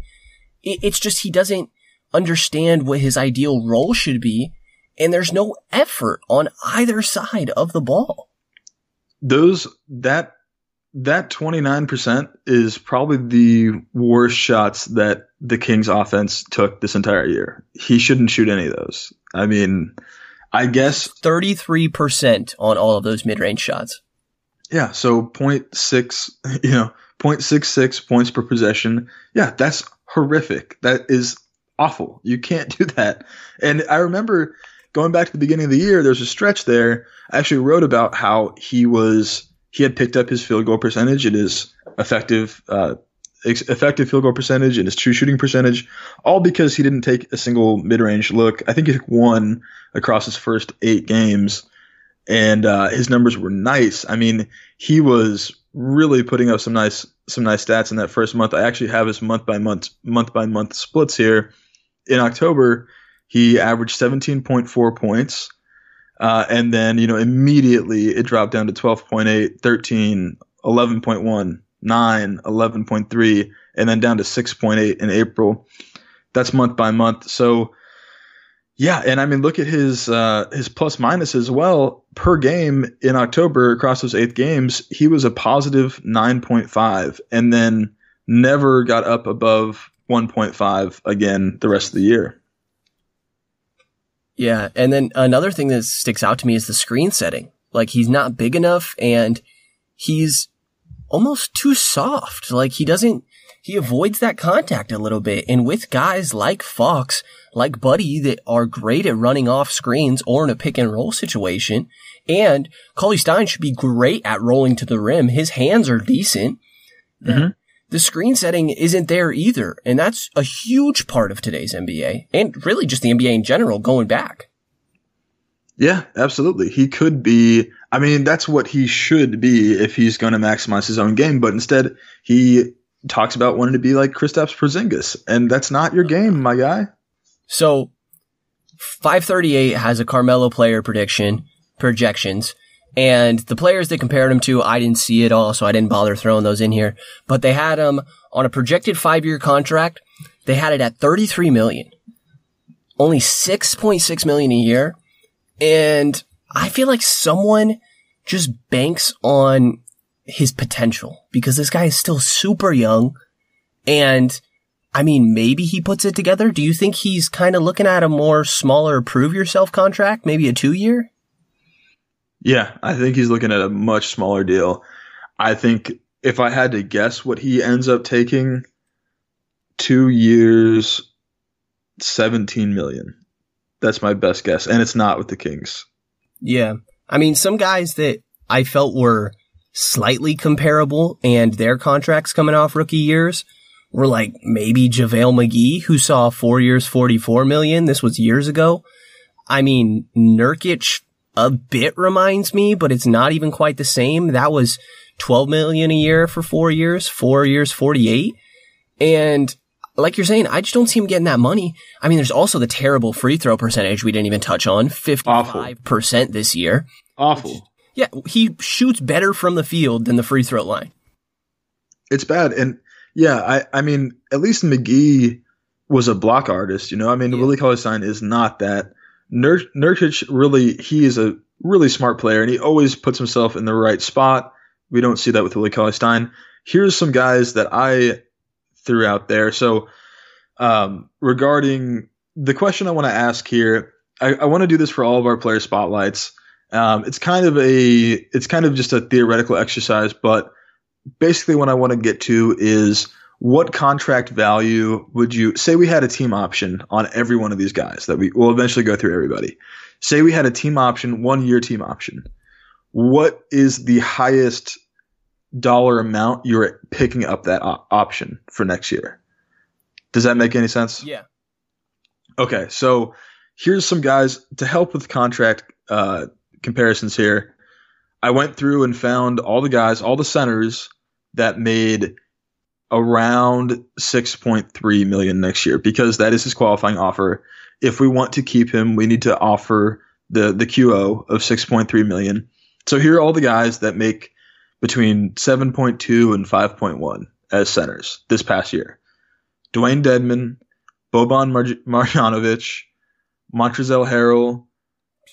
it's just he doesn't understand what his ideal role should be. And there's no effort on either side of the ball. Those, that, that 29% is probably the worst shots that the Kings offense took this entire year. He shouldn't shoot any of those. I mean, I guess 33% on all of those mid-range shots. Yeah, so 0.6, you know, 0.66 points per possession. Yeah, that's horrific. That is awful. You can't do that. And I remember going back to the beginning of the year, there's a stretch there. I actually wrote about how he was he had picked up his field goal percentage and his effective uh, effective field goal percentage and his true shooting percentage, all because he didn't take a single mid range look. I think he took one across his first eight games, and uh, his numbers were nice. I mean, he was really putting up some nice some nice stats in that first month. I actually have his month by month month by month splits here. In October, he averaged 17.4 points. Uh, and then, you know, immediately it dropped down to 12.8, 13, 11.1, 9, 11.3, and then down to 6.8 in April. That's month by month. So, yeah, and I mean, look at his uh, his plus minus as well. Per game in October across those eight games, he was a positive 9.5 and then never got up above 1.5 again the rest of the year. Yeah. And then another thing that sticks out to me is the screen setting. Like he's not big enough and he's almost too soft. Like he doesn't, he avoids that contact a little bit. And with guys like Fox, like Buddy that are great at running off screens or in a pick and roll situation, and Cauley Stein should be great at rolling to the rim. His hands are decent. Mm-hmm. The screen setting isn't there either. And that's a huge part of today's NBA and really just the NBA in general going back. Yeah, absolutely. He could be. I mean, that's what he should be if he's going to maximize his own game. But instead, he talks about wanting to be like Kristaps Porzingis, and that's not your game, my guy. So, 538 has a Carmelo player prediction projections, and the players they compared him to, I didn't see it all, so I didn't bother throwing those in here. But they had him on a projected five-year contract. They had it at 33 million, only 6.6 million a year and I feel like someone just banks on his potential because this guy is still super young. And I mean, maybe he puts it together. Do you think he's kind of looking at a more smaller prove yourself contract, maybe a two year? Yeah, I think he's looking at a much smaller deal. I think if I had to guess what he ends up taking, two years, 17 million. That's my best guess. And it's not with the Kings. Yeah. I mean, some guys that I felt were slightly comparable and their contracts coming off rookie years were like maybe JaVale McGee, who saw four years, 44 million. This was years ago. I mean, Nurkic a bit reminds me, but it's not even quite the same. That was 12 million a year for four years, four years, 48. And like you're saying, I just don't see him getting that money. I mean, there's also the terrible free throw percentage we didn't even touch on, 55% this year. Awful. Yeah, he shoots better from the field than the free throw line. It's bad. And yeah, I, I mean, at least McGee was a block artist, you know? I mean, yeah. Willie Cauley Stein is not that. Nur- Nurkic really, he is a really smart player and he always puts himself in the right spot. We don't see that with Willie Cauley Stein. Here's some guys that I threw out there. So, um, regarding the question I want to ask here, I, I want to do this for all of our player spotlights. Um, it's kind of a, it's kind of just a theoretical exercise, but basically what I want to get to is what contract value would you say we had a team option on every one of these guys that we will eventually go through everybody. Say we had a team option, one year team option. What is the highest dollar amount you're picking up that op- option for next year. Does that make any sense? Yeah. Okay, so here's some guys to help with contract uh, comparisons here. I went through and found all the guys, all the centers that made around 6.3 million next year because that is his qualifying offer. If we want to keep him, we need to offer the the QO of 6.3 million. So here are all the guys that make between 7.2 and 5.1 as centers this past year. Dewayne Dedmon, Boban Mar- Marjanovic, Montrezl Harrell,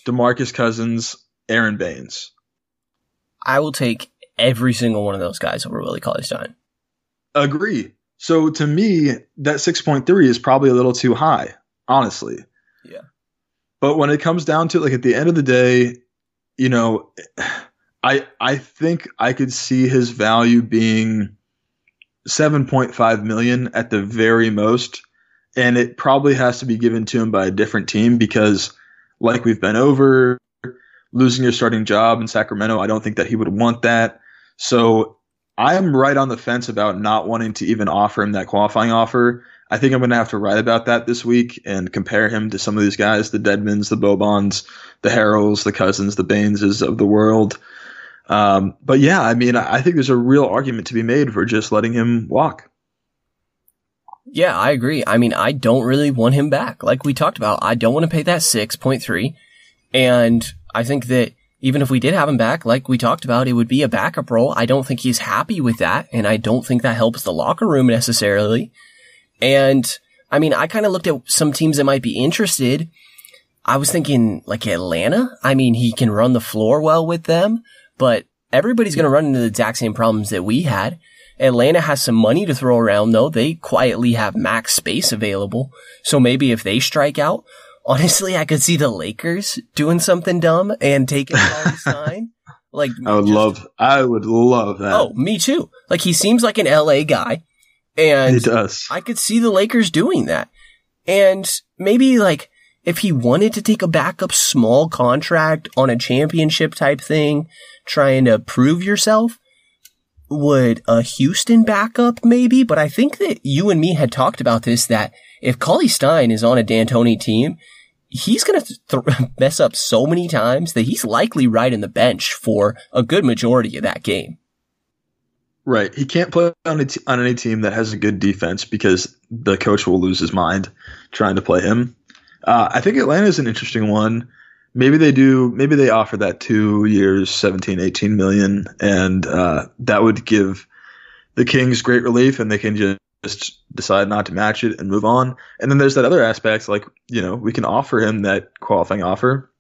DeMarcus Cousins, Aron Baynes. I will take every single one of those guys over Willie Cauley Stein. Agree. So to me, that 6.3 is probably a little too high, honestly. Yeah. But when it comes down to like at the end of the day, you know, I I think I could see his value being 7.5 million at the very most and it probably has to be given to him by a different team because like we've been over losing your starting job in Sacramento I don't think that he would want that. So I am right on the fence about not wanting to even offer him that qualifying offer. I think I'm going to have to write about that this week and compare him to some of these guys the Dedmons, the Bobans the Harrells the Cousins the Bayneses of the world. Um, but yeah, I mean, I think there's a real argument to be made for just letting him walk. Yeah, I agree. I mean, I don't really want him back. Like we talked about, I don't want to pay that 6.3. And I think that even if we did have him back, like we talked about, it would be a backup role. I don't think he's happy with that. And I don't think that helps the locker room necessarily. And I mean, I kind of looked at some teams that might be interested I was thinking like Atlanta. I mean, he can run the floor well with them, but everybody's going to run into the exact same problems that we had. Atlanta has some money to throw around though. They quietly have max space available. So maybe if they strike out, honestly, I could see the Lakers doing something dumb and taking Stein. Like I would just- love, I would love that. Oh, me too. Like he seems like an LA guy and he does. I could see the Lakers doing that. And maybe like if he wanted to take a backup small contract on a championship type thing, trying to prove yourself, would a Houston backup maybe? But I think that you and me had talked about this that if Cauley Stein is on a D'Antoni team, he's going to th- mess up so many times that he's likely right in the bench for a good majority of that game. Right. He can't play on, on any team that has a good defense because the coach will lose his mind trying to play him. Uh, I think Atlanta is an interesting one. Maybe they do, maybe they offer that two years, 17, 18 million, and uh, that would give the Kings great relief and they can just just decide not to match it and move on. And then there's that other aspect, like, you know, we can offer him that qualifying offer.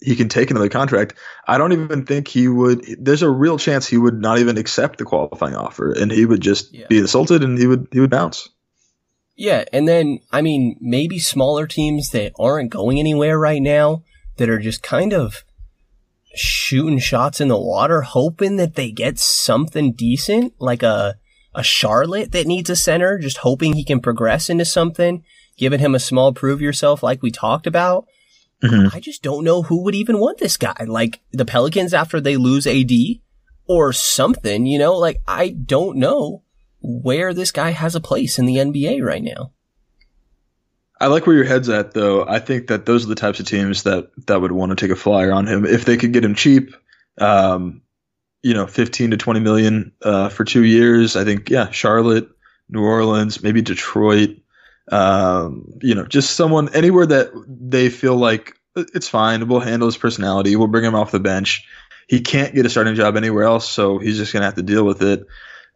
He can take another contract. I don't even think he would. There's a real chance he would not even accept the qualifying offer, and he would just Yeah. be insulted, and he would he would bounce. Yeah, and then I mean maybe smaller teams that aren't going anywhere right now that are just kind of shooting shots in the water, hoping that they get something decent, like a a Charlotte that needs a center, just hoping he can progress into something, giving him a small prove yourself like we talked about. Mhm. I just don't know who would even want this guy. Like the Pelicans after they lose AD or something, you know, like I don't know where this guy has a place in the NBA right now. I like where your head's at, though. I think that those are the types of teams that that would want to take a flyer on him if they could get him cheap. Um, you know, fifteen to twenty million uh, for two years. I think, yeah, Charlotte, New Orleans, maybe Detroit. Um, you know, just someone anywhere that they feel like "Uh, it's fine. We'll handle his personality. We'll bring him off the bench. He can't get a starting job anywhere else, so he's just gonna have to deal with it.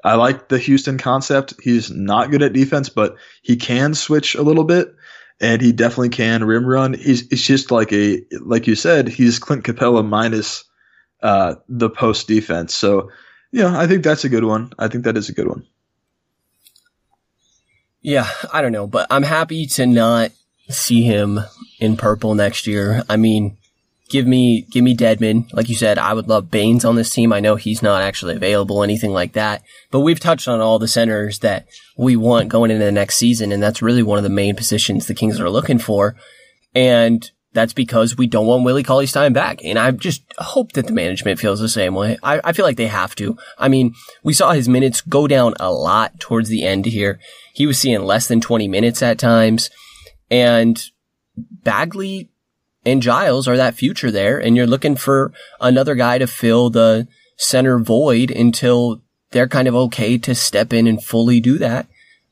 I like the Houston concept. He's not good at defense, but he can switch a little bit, and he definitely can rim run. He's it's just like a like you said, he's Clint Capela minus uh, the post defense. So yeah, I think that's a good one. I think that is a good one. Yeah, I don't know, but I'm happy to not see him in purple next year. I mean, give me give me Dedmon. Like you said, I would love Baynes on this team. I know he's not actually available, anything like that. But we've touched on all the centers that we want going into the next season, and that's really one of the main positions the Kings are looking for. And that's because we don't want Willie Cauley Stein back. And I just hope that the management feels the same way. I, I feel like they have to. I mean, we saw his minutes go down a lot towards the end here. He was seeing less than 20 minutes at times. And Bagley and Giles are that future there. And you're looking for another guy to fill the center void until they're kind of okay to step in and fully do that.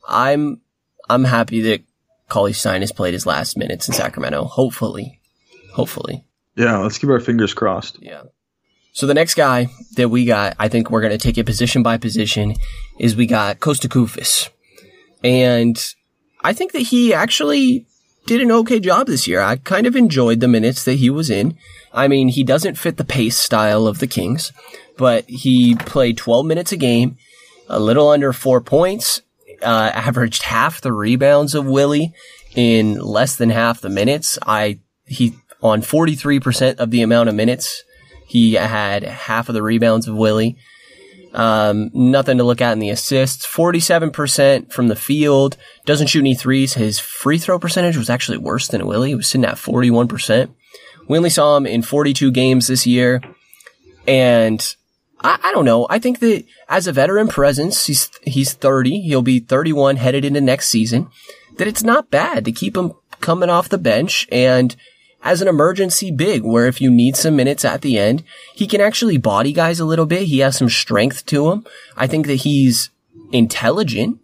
I'm, I'm happy that Cauley Stein has played his last minutes in Sacramento. Hopefully. Hopefully. Yeah, let's keep our fingers crossed. Yeah. So the next guy that we got, I think we're going to take it position by position, is we got Kosta Koufos. And I think that he actually did an okay job this year. I kind of enjoyed the minutes that he was in. I mean, he doesn't fit the pace style of the Kings, but he played 12 minutes a game, a little under four points, uh, averaged half the rebounds of Willie in less than half the minutes. I, he, on 43% of the amount of minutes, he had half of the rebounds of Willie. Um, nothing to look at in the assists. 47% from the field. Doesn't shoot any threes. His free throw percentage was actually worse than Willie. He was sitting at 41%. We only saw him in 42 games this year. And I, I don't know. I think that as a veteran presence, he's, he's 30. He'll be 31 headed into next season. That it's not bad to keep him coming off the bench and as an emergency big, where if you need some minutes at the end, he can actually body guys a little bit. He has some strength to him. I think that he's intelligent.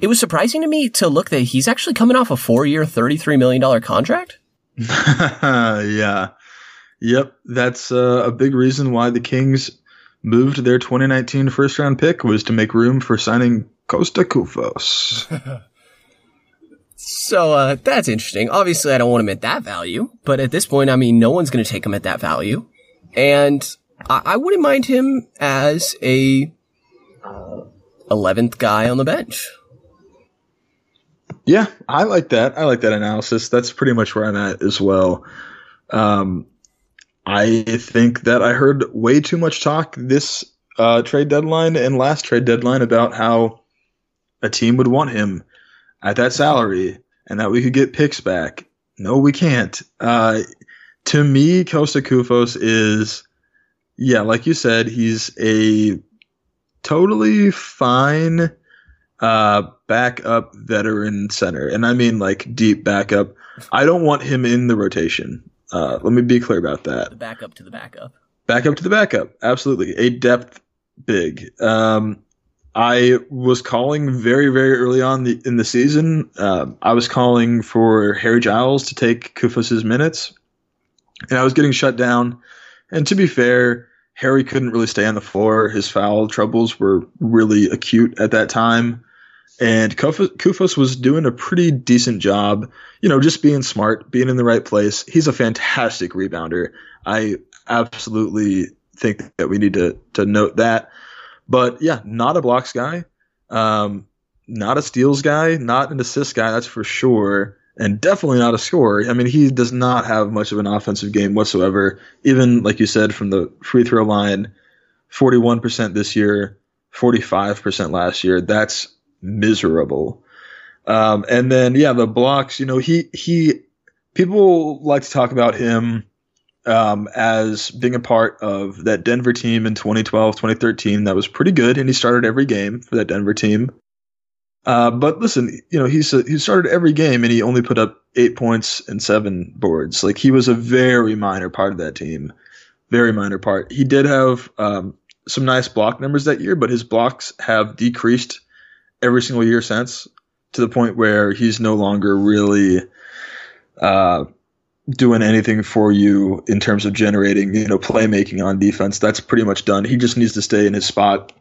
It was surprising to me to look that he's actually coming off a four year, $33 million contract. yeah. Yep. That's uh, a big reason why the Kings moved their 2019 first round pick was to make room for signing Kosta Koufos. So uh, that's interesting. Obviously, I don't want him at that value, but at this point, I mean, no one's going to take him at that value, and I, I wouldn't mind him as a eleventh guy on the bench. Yeah, I like that. I like that analysis. That's pretty much where I'm at as well. Um, I think that I heard way too much talk this uh, trade deadline and last trade deadline about how a team would want him at that salary and that we could get picks back. No, we can't. Uh, to me, Kosta Koufos is, yeah, like you said, he's a totally fine uh, backup veteran center. And I mean like deep backup. I don't want him in the rotation. Uh, let me be clear about that. The backup to the backup. Backup to the backup. Absolutely. A depth big. Um, I was calling very, very early on the, in the season. Uh, I was calling for Harry Giles to take Koufos's minutes, and I was getting shut down. And to be fair, Harry couldn't really stay on the floor. His foul troubles were really acute at that time. And Koufos was doing a pretty decent job, you know, just being smart, being in the right place. He's a fantastic rebounder. I absolutely think that we need to to note that. But yeah, not a blocks guy, um, not a steals guy, not an assist guy, that's for sure, and definitely not a scorer. I mean, he does not have much of an offensive game whatsoever. Even like you said, from the free throw line, forty one percent this year, forty five percent last year. That's miserable. Um, and then yeah, the blocks. You know, he he people like to talk about him um, as being a part of that Denver team in 2012, 2013 that was pretty good, and he started every game for that Denver team. Uh, but listen, you know, he's a, he started every game and he only put up eight points and seven boards. Like he was a very minor part of that team, very minor part. He did have um, some nice block numbers that year, but his blocks have decreased every single year since to the point where he's no longer really uh, doing anything for you in terms of generating, you know, playmaking on defense. That's pretty much done. He just needs to stay in his spot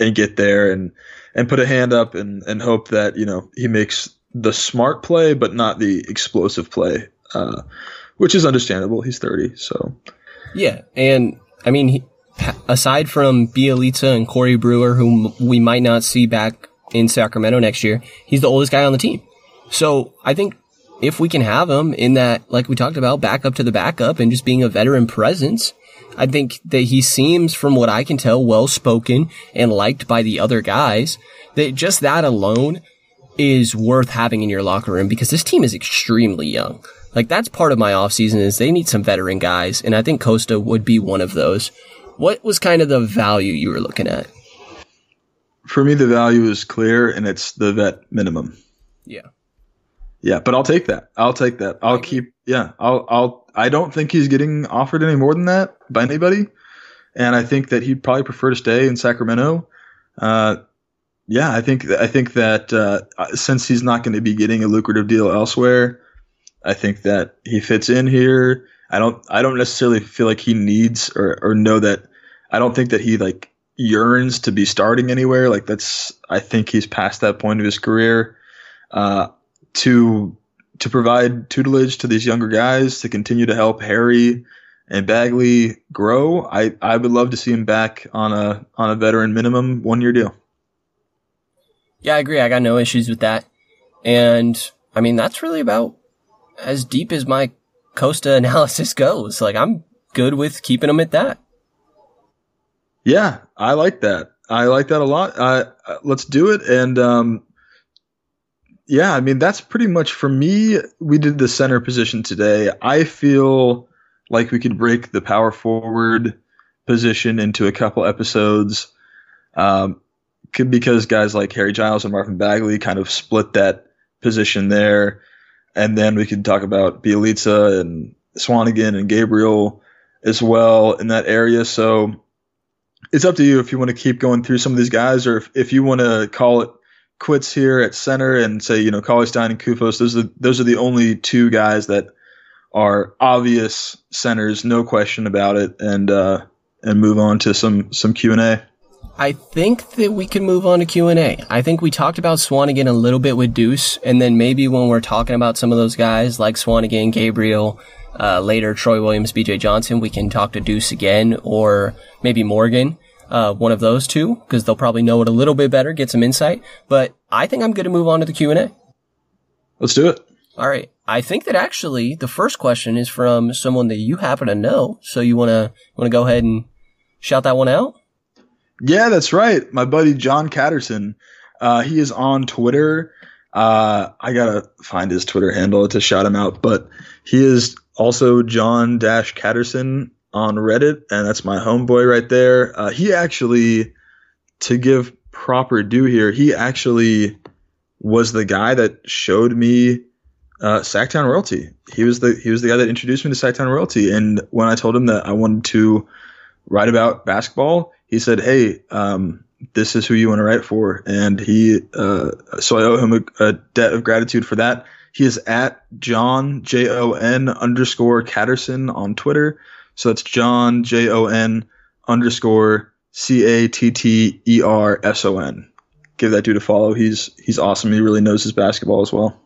and get there and and put a hand up and and hope that you know he makes the smart play but not the explosive play, uh, which is understandable. He's thirty, so yeah, and I mean. He, aside from Bjelica and Corey Brewer, whom we might not see back in Sacramento next year, he's the oldest guy on the team. So I think if we can have him in that, like we talked about, backup to the backup and just being a veteran presence, I think that he seems, from what I can tell, well spoken and liked by the other guys. That just that alone is worth having in your locker room because this team is extremely young. Like that's part of my offseason is they need some veteran guys, and I think Kosta would be one of those. What was kind of the value you were looking at? For me, the value is clear, and it's the vet minimum. Yeah. Yeah, but I'll take that. I'll take that. I'll keep. Yeah, I'll. I'll. I don't think he's getting offered any more than that by anybody, and I think that he'd probably prefer to stay in Sacramento. Uh, yeah, I think. I think that uh, since he's not going to be getting a lucrative deal elsewhere, I think that he fits in here. I don't. I don't necessarily feel like he needs or or know that. I don't think that he like yearns to be starting anywhere. Like that's. I think he's past that point of his career. Uh, to to provide tutelage to these younger guys to continue to help Harry and Bagley grow. I, I would love to see him back on a on a veteran minimum one year deal. Yeah, I agree. I got no issues with that. And I mean that's really about as deep as my Kosta analysis goes. Like I'm good with keeping him at that. Yeah, I like that. I like that a lot. Uh, let's do it. And um, yeah, I mean that's pretty much for me. We did the center position today. I feel like we could break the power forward position into a couple episodes, um, could, because guys like Harry Giles and Marvin Bagley kind of split that position there, and then we could talk about Bjelica and Swanigan and Gabriel as well in that area. So it's up to you if you want to keep going through some of these guys, or if, if you want to call it quits here at center and say, you know, Cauley-Stein and Koufos, those are those are the only two guys that are obvious centers, no question about it, and uh, and move on to some some Q and A. I think that we can move on to Q&A. I think we talked about Swanigan a little bit with Deuce, and then maybe when we're talking about some of those guys like Swanigan, Gabriel, uh, later Troy Williams, BJ Johnson, we can talk to Deuce again, or maybe Morgan, uh, one of those two, because they'll probably know it a little bit better, get some insight. But I think I'm going to move on to the Q&A. Let's do it. All right. I think that actually the first question is from someone that you happen to know. So you want to want to go ahead and shout that one out? Yeah, that's right. My buddy John Catterson. Uh, he is on Twitter. Uh, I gotta find his Twitter handle to shout him out, but he is also John Dash Catterson on Reddit, and that's my homeboy right there. Uh, he actually, to give proper due here, he actually was the guy that showed me uh, Sactown Royalty. He was the he was the guy that introduced me to Sactown Royalty, and when I told him that I wanted to write about basketball, he said, "Hey, um, this is who you want to write for," and he uh, so I owe him a, a, debt of gratitude for that. He is at John J O N underscore Catterson on Twitter. So that's John J O N underscore C A T T E R S O N. Give that dude a follow. He's he's awesome. He really knows his basketball as well.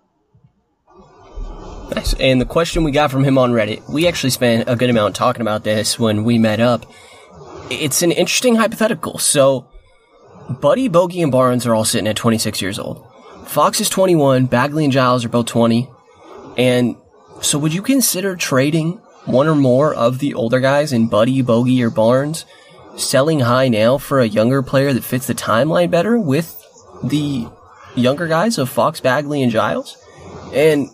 Nice. And the question we got from him on Reddit, we actually spent a good amount talking about this when we met up. It's an interesting hypothetical. So, Buddy, Bogey, and Barnes are all sitting at 26 years old. Fox is 21, Bagley and Giles are both 20. And so, would you consider trading one or more of the older guys in Buddy, Bogey, or Barnes, selling high now for a younger player that fits the timeline better with the younger guys of Fox, Bagley, and Giles? And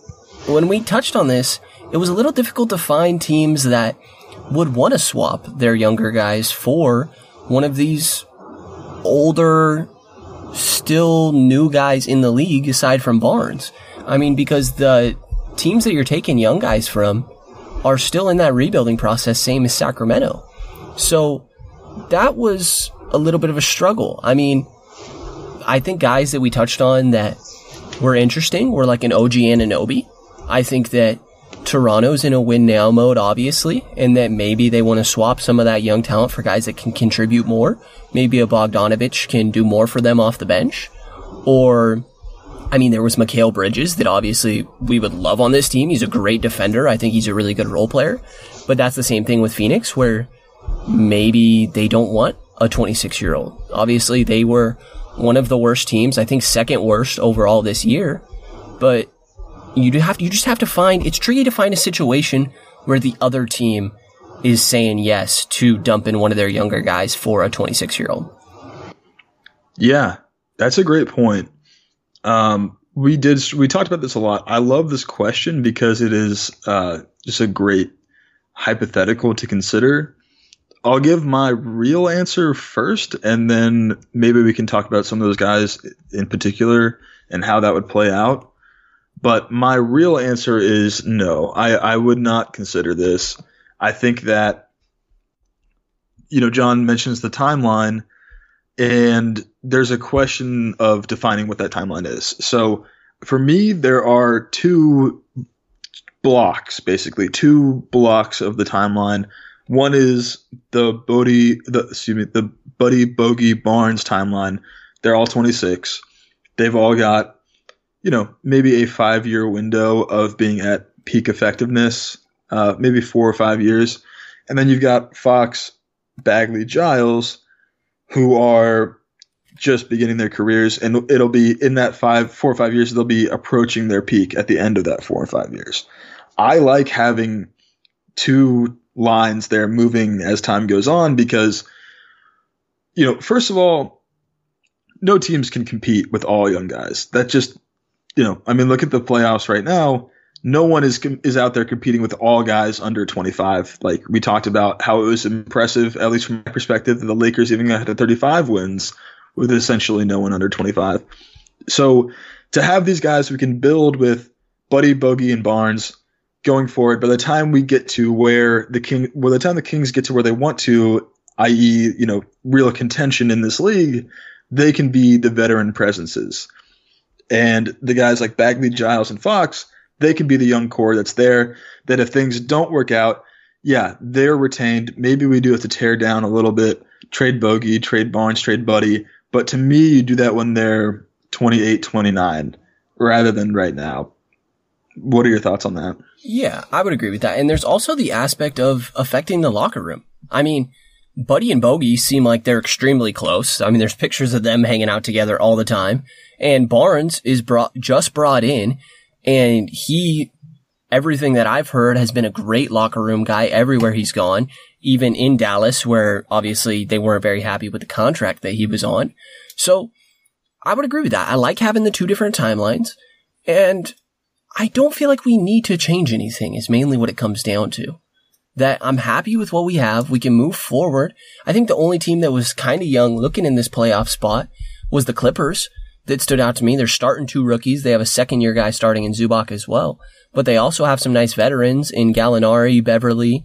when we touched on this, it was a little difficult to find teams that would want to swap their younger guys for one of these older, still new guys in the league aside from Barnes. I mean, because the teams that you're taking young guys from are still in that rebuilding process, same as Sacramento. So that was a little bit of a struggle. I mean, I think guys that we touched on that were interesting were like an OG Anunoby. I think that Toronto's in a win now mode, obviously, and that maybe they want to swap some of that young talent for guys that can contribute more. Maybe a Bogdanovic can do more for them off the bench. Or, I mean, there was Mikal Bridges that obviously we would love on this team. He's a great defender. I think he's a really good role player. But that's the same thing with Phoenix, where maybe they don't want a 26 year old. Obviously, they were one of the worst teams. I think second worst overall this year. But you do have to, you just have to find it's tricky to find a situation where the other team is saying yes to dumping one of their younger guys for a 26 year old. Yeah, that's a great point. Um, we did we talked about this a lot. I love this question because it is uh, just a great hypothetical to consider. I'll give my real answer first, and then maybe we can talk about some of those guys in particular and how that would play out. But my real answer is no. I, I would not consider this. I think that, you know, John mentions the timeline, and there's a question of defining what that timeline is. So for me, there are two blocks, basically, two blocks of the timeline. One is the Bodie, the excuse me, the Buddy Bogey Barnes timeline. They're all 26. They've all got you know, maybe a five year window of being at peak effectiveness, uh, maybe four or five years. And then you've got Fox, Bagley, Giles, who are just beginning their careers, and it'll be in that five, four or five years, they'll be approaching their peak at the end of that four or five years. I like having two lines there moving as time goes on because, you know, first of all, no teams can compete with all young guys. That just you know, I mean, look at the playoffs right now. No one is is out there competing with all guys under 25. Like we talked about how it was impressive, at least from my perspective, that the Lakers even got to 35 wins with essentially no one under 25. So to have these guys we can build with Buddy, Bogey, and Barnes going forward, by the time we get to where the King, by the time the Kings get to where they want to, i.e., you know, real contention in this league, they can be the veteran presences. And the guys like Bagley, Giles, and Fox, they can be the young core that's there. That if things don't work out, yeah, they're retained. Maybe we do have to tear down a little bit, trade Bogey, trade Barnes, trade Buddy. But to me, you do that when they're 28, 29 rather than right now. What are your thoughts on that? Yeah, I would agree with that. And there's also the aspect of affecting the locker room. I mean, Buddy and Bogey seem like they're extremely close. I mean, there's pictures of them hanging out together all the time. And Barnes is brought, just brought in and he, everything that I've heard has been a great locker room guy everywhere he's gone, even in Dallas, where obviously they weren't very happy with the contract that he was on. So I would agree with that. I like having the two different timelines and I don't feel like we need to change anything is mainly what it comes down to. That I'm happy with what we have. We can move forward. I think the only team that was kind of young looking in this playoff spot was the Clippers that stood out to me. They're starting two rookies. They have a second year guy starting in Zubac as well, but they also have some nice veterans in Gallinari, Beverley,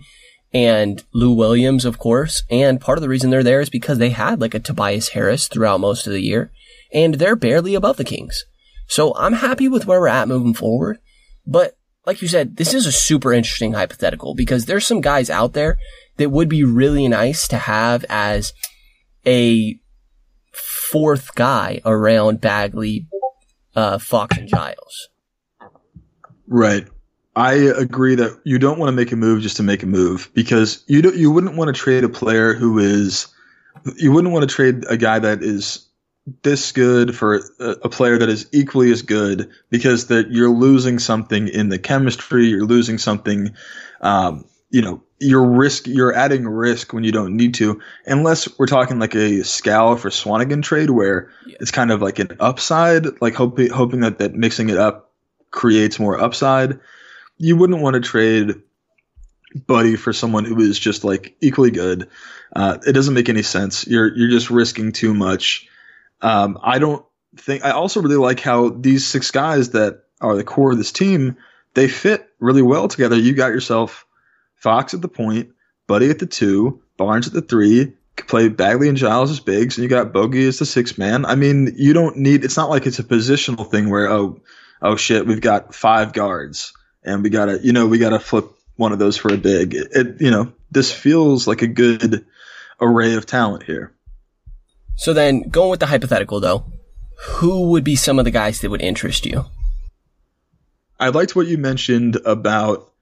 and Lou Williams, of course. And part of the reason they're there is because they had like a Tobias Harris throughout most of the year and they're barely above the Kings. So I'm happy with where we're at moving forward. But like you said, this is a super interesting hypothetical because there's some guys out there that would be really nice to have as a fourth guy around Bagley, uh, Fox, and Giles. Right. I agree that you don't want to make a move just to make a move because you don't, you wouldn't want to trade a player who is you wouldn't want to trade a guy that is this good for a, a player that is equally as good because that you're losing something in the chemistry, you're losing something um, you know, you're risk you're adding risk when you don't need to, unless we're talking like a Skal for Swanigan trade where yeah. it's kind of like an upside, like hoping hoping that that mixing it up creates more upside. You wouldn't want to trade Buddy for someone who is just like equally good. Uh, it doesn't make any sense. You're you're just risking too much. Um, I don't think. I also really like how these six guys that are the core of this team they fit really well together. You got yourself Fox at the point, Buddy at the two, Barnes at the three, could play Bagley and Giles as bigs, and you got Bogey as the six man. I mean, you don't need. It's not like it's a positional thing where oh, oh shit, we've got five guards and we gotta, you know, we gotta flip one of those for a big. It, it you know, this feels like a good array of talent here. So then, going with the hypothetical though, who would be some of the guys that would interest you? I liked what you mentioned about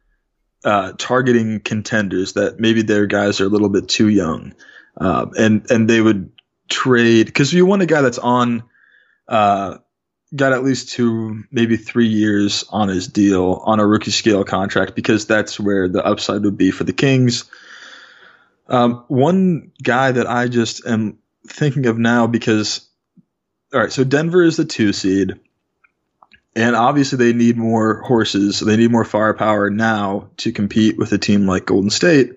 uh, targeting contenders that maybe their guys are a little bit too young, uh, and and they would trade because you want a guy that's on, uh, got at least two maybe three years on his deal on a rookie scale contract because that's where the upside would be for the Kings. Um, one guy that I just am thinking of now because all right, so Denver is the two seed. And obviously, they need more horses. They need more firepower now to compete with a team like Golden State.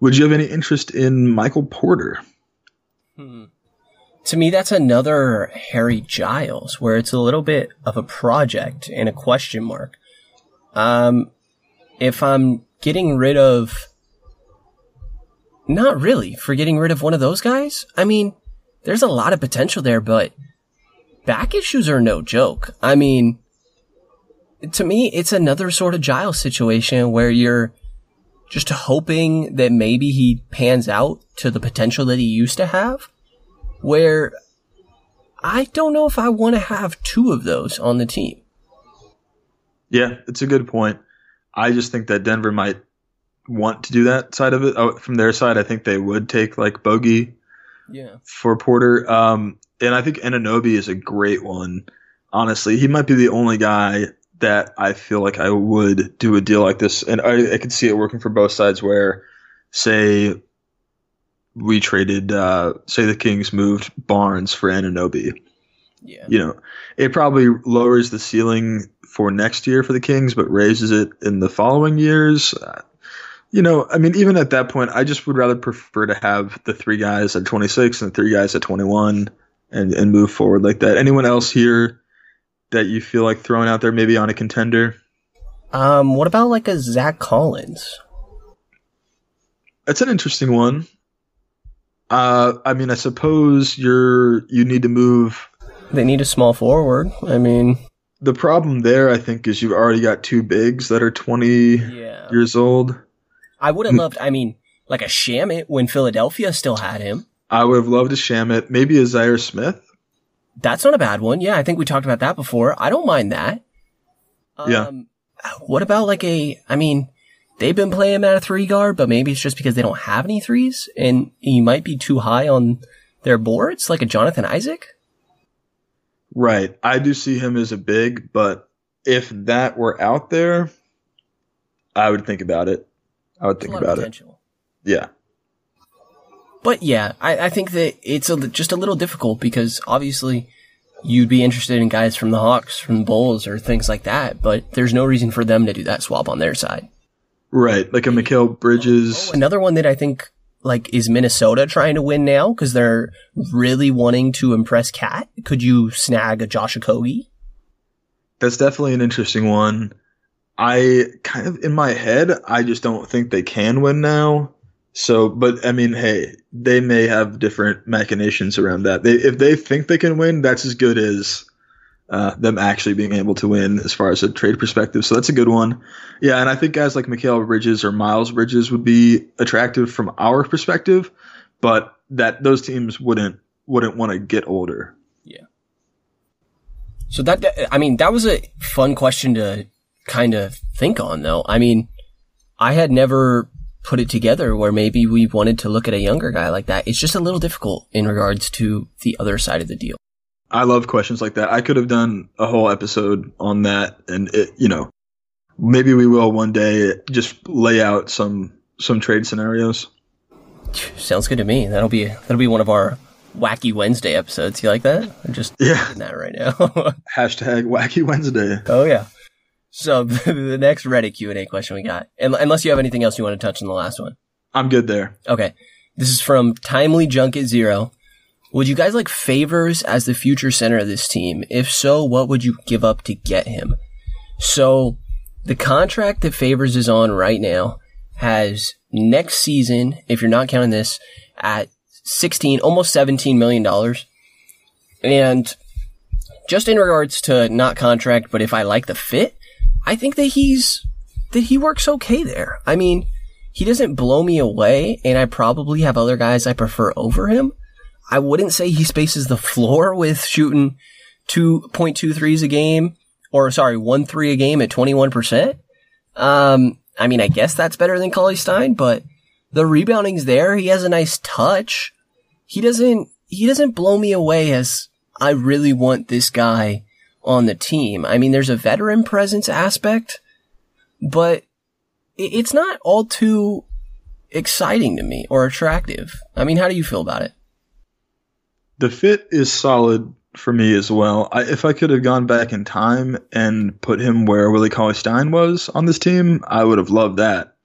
Would you have any interest in Michael Porter? To me, that's another Harry Giles, where it's a little bit of a project and a question mark. Um, if I'm getting rid of, not really, for getting rid of one of those guys, I mean, there's a lot of potential there, but back issues are no joke. I mean, to me, it's another sort of Giles situation where you're just hoping that maybe he pans out to the potential that he used to have. Where I don't know if I want to have two of those on the team. Yeah, it's a good point. I just think that Denver might want to do that side of it. Oh, from their side, I think they would take like Bogey yeah. for Porter. Um, and I think Anunoby is a great one. Honestly, he might be the only guy that I feel like I would do a deal like this, and I, I could see it working for both sides. Where, say, we traded, uh, say the Kings moved Barnes for Anunoby. Yeah. You know, it probably lowers the ceiling for next year for the Kings, but raises it in the following years. Uh, you know, I mean, even at that point, I just would rather prefer to have the three guys at 26 and the three guys at 21 and, and move forward like that. Anyone else here that you feel like throwing out there maybe on a contender? Um, what about like a Zach Collins? That's an interesting one. Uh, I mean, I suppose you're you need to move. They need a small forward. I mean, the problem there, I think, is you've already got two bigs that are 20 yeah. years old. I would have loved. I mean, like a Shamet when Philadelphia still had him. I would have loved a Shamet, maybe a Zhaire Smith. That's not a bad one. Yeah, I think we talked about that before. I don't mind that. Um, Yeah. What about like a, I mean, they've been playing him at a three guard, but maybe it's just because they don't have any threes and he might be too high on their boards, like a Jonathan Isaac. Right. I do see him as a big, but if that were out there, I would think about it. I would There's think about it. Yeah. But yeah, I, I think that it's a, just a little difficult because obviously you'd be interested in guys from the Hawks, from the Bulls, or things like that. But there's no reason for them to do that swap on their side. Right. Like a Mikal Bridges. Oh, another one that I think like is Minnesota trying to win now because they're really wanting to impress Cat. Could you snag a Josh Okogie? That's definitely an interesting one. I kind of in my head, I just don't think they can win now. So, but I mean, hey, they may have different machinations around that. They, if they think they can win, that's as good as uh, them actually being able to win as far as a trade perspective. So that's a good one. Yeah, and I think guys like Mikal Bridges or Miles Bridges would be attractive from our perspective, but that those teams wouldn't wouldn't want to get older. Yeah. So that, I mean, that was a fun question to kind of think on though. I mean, I had never put it together where maybe we wanted to look at a younger guy like that. It's just a little difficult in regards to the other side of the deal. I love questions like that. I could have done a whole episode on that, and it, you know, maybe we will one day. Just lay out some some trade scenarios. Sounds good to me. That'll be, that'll be one of our wacky Wednesday episodes. You like that? I'm just Yeah. that right now. Hashtag Wacky Wednesday. oh yeah. So the next Reddit Q&A question we got, unless you have anything else you want to touch on the last one. I'm good there. Okay. This is from Timely Junket Zero. Would you guys like Favors as the future center of this team? If so, what would you give up to get him? So, the contract that Favors is on right now has next season, if you're not counting this, at 16, almost 17 million dollars. And just in regards to not contract, but if I like the fit, I think that he's, that he works okay there. I mean, he doesn't blow me away, and I probably have other guys I prefer over him. I wouldn't say he spaces the floor with shooting 2.2 threes a game, or sorry, 1 3 a game at 21%. Um, I mean, I guess that's better than Cauley Stein, but the rebounding's there. He has a nice touch. He doesn't, he doesn't blow me away as I really want this guy on the team. I mean, there's a veteran presence aspect, but it's not all too exciting to me or attractive. I mean, how do you feel about it? The fit is solid for me as well. I, if I could have gone back in time and put him where Willie Cauley Stein was on this team, I would have loved that.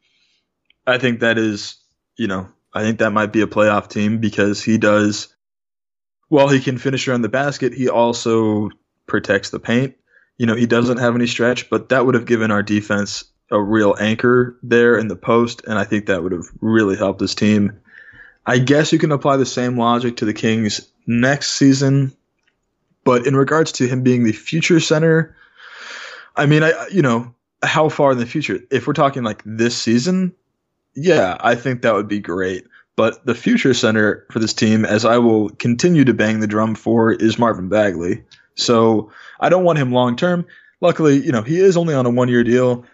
I think that is, you know, I think that might be a playoff team because he does, while he can finish around the basket, he also protects the paint. You know, he doesn't have any stretch, but that would have given our defense a real anchor there in the post, and I think that would have really helped this team. I guess you can apply the same logic to the Kings next season, but in regards to him being the future center, I mean, I you know how far in the future? If we're talking like this season, yeah, I think that would be great. But the future center for this team, as I will continue to bang the drum for, is Marvin Bagley. So I don't want him long term. Luckily, you know, he is only on a one year deal.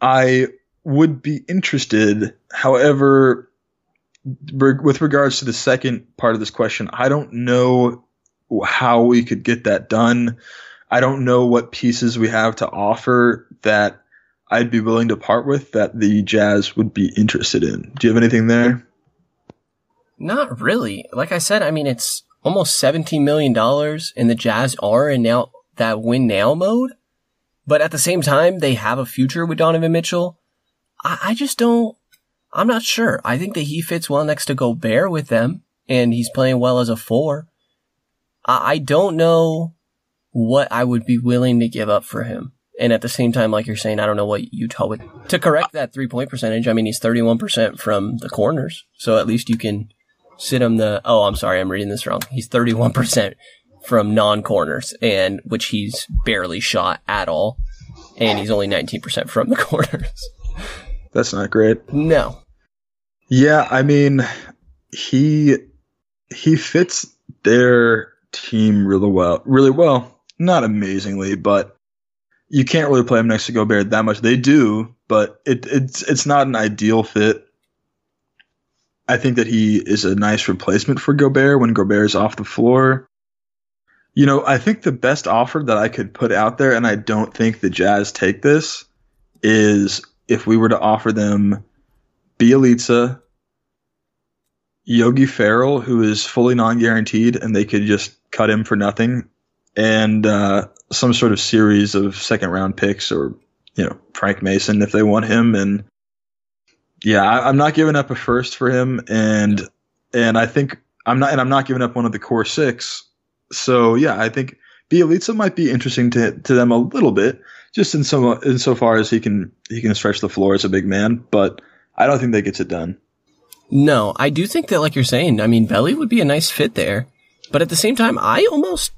I would be interested, however, with regards to the second part of this question, I don't know how we could get that done. I don't know what pieces we have to offer that I'd be willing to part with that the Jazz would be interested in. Do you have anything there? Not really. Like I said, I mean, it's almost $17 million and the Jazz are in now that win now mode. But at the same time, they have a future with Donovan Mitchell. I, I just don't, I'm not sure. I think that he fits well next to Gobert with them and he's playing well as a four. I, I don't know what I would be willing to give up for him. And at the same time, like you're saying, I don't know what Utah would, to correct that three point percentage. I mean, he's 31% from the corners. So at least you can sit him the, oh, I'm sorry, I'm reading this wrong. He's 31% from non corners and which he's barely shot at all. And he's only 19% from the corners. That's not great. No. Yeah, I mean, he he fits their team really well. Really well. Not amazingly, but you can't really play him next to Gobert that much. They do, but it, it's it's not an ideal fit. I think that he is a nice replacement for Gobert when Gobert is off the floor. You know, I think the best offer that I could put out there, and I don't think the Jazz take this, is if we were to offer them Bjelica, Yogi Ferrell, who is fully non-guaranteed, and they could just cut him for nothing, and uh, some sort of series of second-round picks, or you know Frank Mason if they want him, and yeah, I, am not giving up a first for him, and and I think I'm not, and I'm not giving up one of the core six. So yeah, I think Bjelica might be interesting to to them a little bit, just in so insofar as he can he can stretch the floor as a big man, but I don't think that gets it done. No, I do think that, like you're saying, I mean, Belly would be a nice fit there, but at the same time, I almost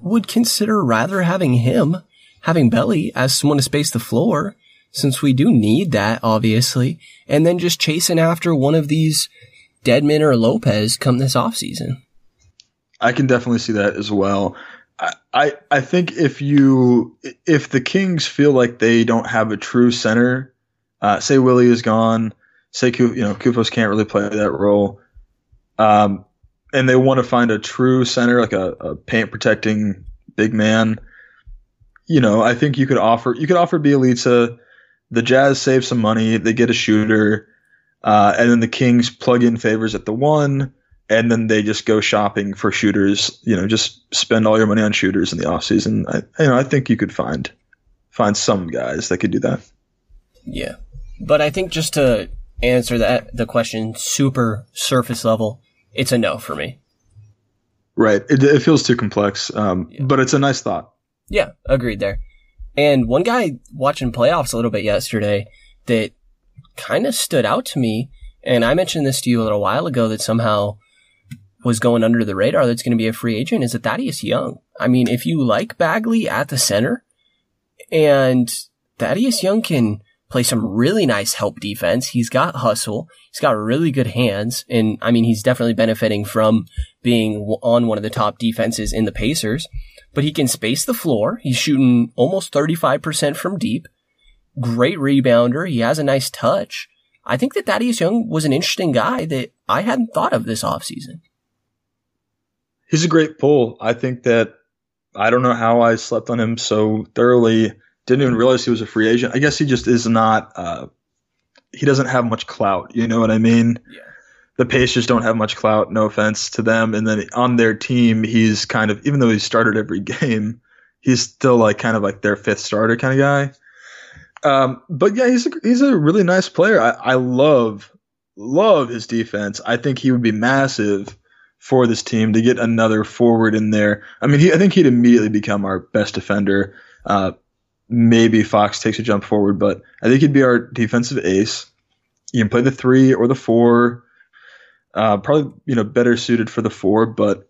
would consider rather having him having Belly as someone to space the floor since we do need that, obviously, and then just chasing after one of these Dedmon or Lopez come this offseason. I can definitely see that as well. I, I, I think if you if the Kings feel like they don't have a true center, uh, say Willie is gone, say you know Koufos can't really play that role, um, and they want to find a true center like a, a paint protecting big man, you know, I think you could offer you could offer Bjelica the Jazz save some money. They get a shooter, uh, and then the Kings plug in Favors at the one, and then they just go shopping for shooters. You know, just spend all your money on shooters in the offseason. You know, I think you could find find some guys that could do that. Yeah, but I think just to answer that the question super surface level, it's a no for me. Right. It, it feels too complex, um, yeah. but it's a nice thought. Yeah, agreed there. And one guy watching playoffs a little bit yesterday that kind of stood out to me, and I mentioned this to you a little while ago that somehow was going under the radar that's going to be a free agent is that Thaddeus Young. I mean, if you like Bagley at the center, and Thaddeus Young can play some really nice help defense. He's got hustle. He's got really good hands. And I mean, he's definitely benefiting from being on one of the top defenses in the Pacers but he can space the floor. He's shooting almost 35% from deep. Great rebounder. He has a nice touch. I think that Thaddeus Young was an interesting guy that I hadn't thought of this offseason. He's a great pull. I think that I don't know how I slept on him so thoroughly. Didn't even realize he was a free agent. I guess he just is not. Uh, he doesn't have much clout. You know what I mean? Yeah the Pacers don't have much clout. No offense to them. And then on their team, he's kind of even though he started every game, he's still like kind of like their fifth starter kind of guy. Um, but yeah, he's a, he's a really nice player. I, I love love his defense. I think he would be massive for this team to get another forward in there. I mean, he, I think he'd immediately become our best defender. Uh, maybe Fox takes a jump forward, but I think he'd be our defensive ace. You can play the three or the four. Uh, probably you know better suited for the four, but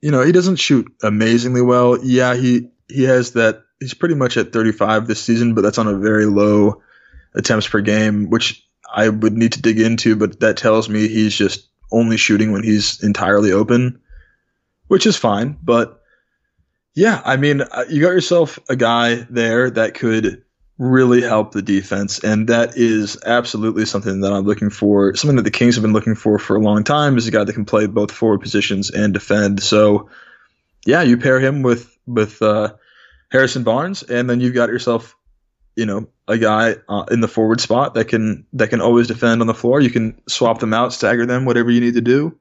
you know he doesn't shoot amazingly well. Yeah, he he has that. He's pretty much at 35 this season, but that's on a very low attempts per game, which I would need to dig into. But that tells me he's just only shooting when he's entirely open, which is fine. But yeah, I mean, uh, you got yourself a guy there that could really help the defense. And that is absolutely something that I'm looking for. Something that the Kings have been looking for for a long time is a guy that can play both forward positions and defend. So, yeah, you pair him with with uh, Harrison Barnes, and then you've got yourself, you know, a guy uh, in the forward spot that can that can always defend on the floor. You can swap them out, stagger them, whatever you need to do.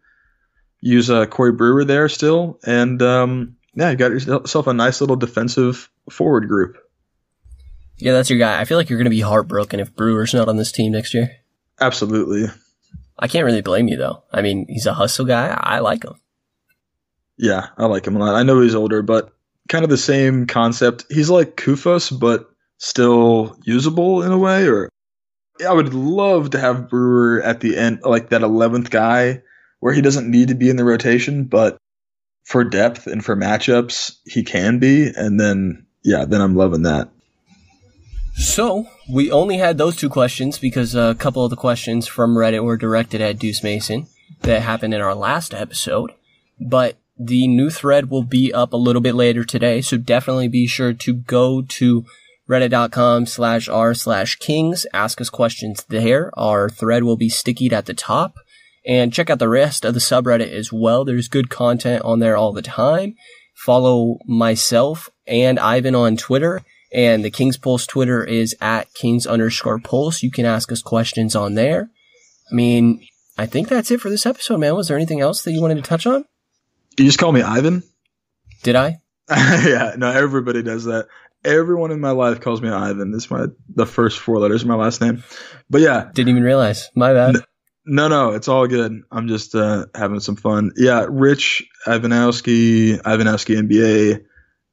Use uh, Corey Brewer there still, and um, yeah, you got yourself a nice little defensive forward group. Yeah, that's your guy. I feel like you're going to be heartbroken if Brewer's not on this team next year. Absolutely. I can't really blame you though. I mean, he's a hustle guy. I like him. Yeah, I like him a lot. I know he's older, but kind of the same concept. He's like Koufos, but still usable in a way. Or I would love to have Brewer at the end, like that eleventh guy, where he doesn't need to be in the rotation, but for depth and for matchups, he can be. And then, yeah, then I'm loving that. So, we only had those two questions because a couple of the questions from Reddit were directed at Deuce Mason. that happened in our last episode, but the new thread will be up a little bit later today. So definitely be sure to go to reddit.com slash r slash kings. Ask us questions there. Our thread will be stickied at the top and check out the rest of the subreddit as well. There's good content on there all the time. Follow myself and Ivan on Twitter and the Kings Pulse Twitter is at Kings underscore Pulse. You can ask us questions on there. I mean, I think that's it for this episode, man. Was there anything else that you wanted to touch on? You just call me Ivan? Did I? yeah, no, everybody does that. Everyone in my life calls me Ivan. This is my the first four letters of my last name. But yeah. Didn't even realize. My bad. No, no, it's all good. I'm just uh, having some fun. Yeah, Rich Ivanowski, Ivanowski NBA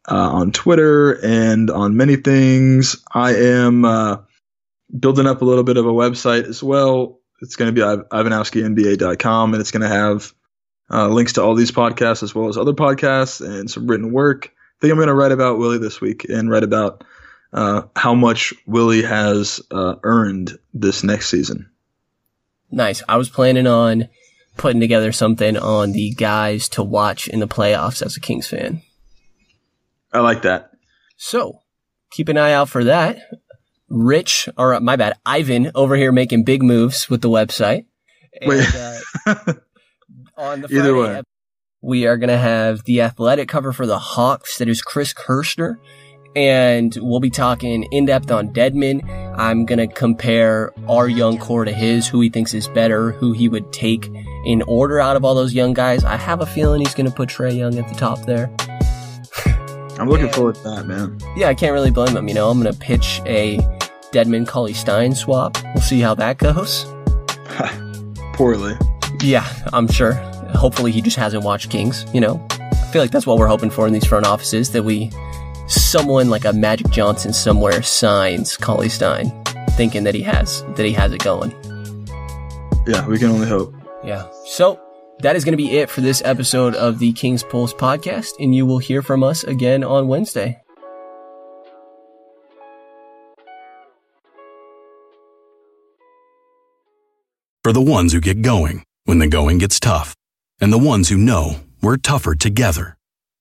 uh, on Twitter and on many things. I am uh, building up a little bit of a website as well. It's going to be ivanowskinba.com and it's going to have uh, links to all these podcasts as well as other podcasts and some written work. I think I'm going to write about Willie this week and write about uh, how much Willie has uh, earned this next season. Nice. I was planning on putting together something on the guys to watch in the playoffs as a Kings fan. I like that. So keep an eye out for that. Rich, or my bad, Ivan over here making big moves with the website. And, Wait. uh, on the Either Friday way. ep- we are going to have the athletic cover for the Hawks. That is Chris Kirschner. And we'll be talking in depth on Dedmon. I'm going to compare our young core to his, who he thinks is better, who he would take in order out of all those young guys. I have a feeling he's going to put Trae Young at the top there. I'm looking Yeah. forward to that, man. Yeah, I can't really blame him. You know, I'm going to pitch a Dedmon Cauley Stein swap. We'll see how that goes. Poorly. Yeah, I'm sure. Hopefully he just hasn't watched Kings, you know? I feel like that's what we're hoping for in these front offices, that we, someone like a Magic Johnson somewhere signs Cauley Stein, thinking that he has, that he has it going. Yeah, we can only hope. Yeah. So, that is going to be it for this episode of the King's Pulse podcast, and you will hear from us again on Wednesday. For the ones who get going when the going gets tough, and the ones who know we're tougher together.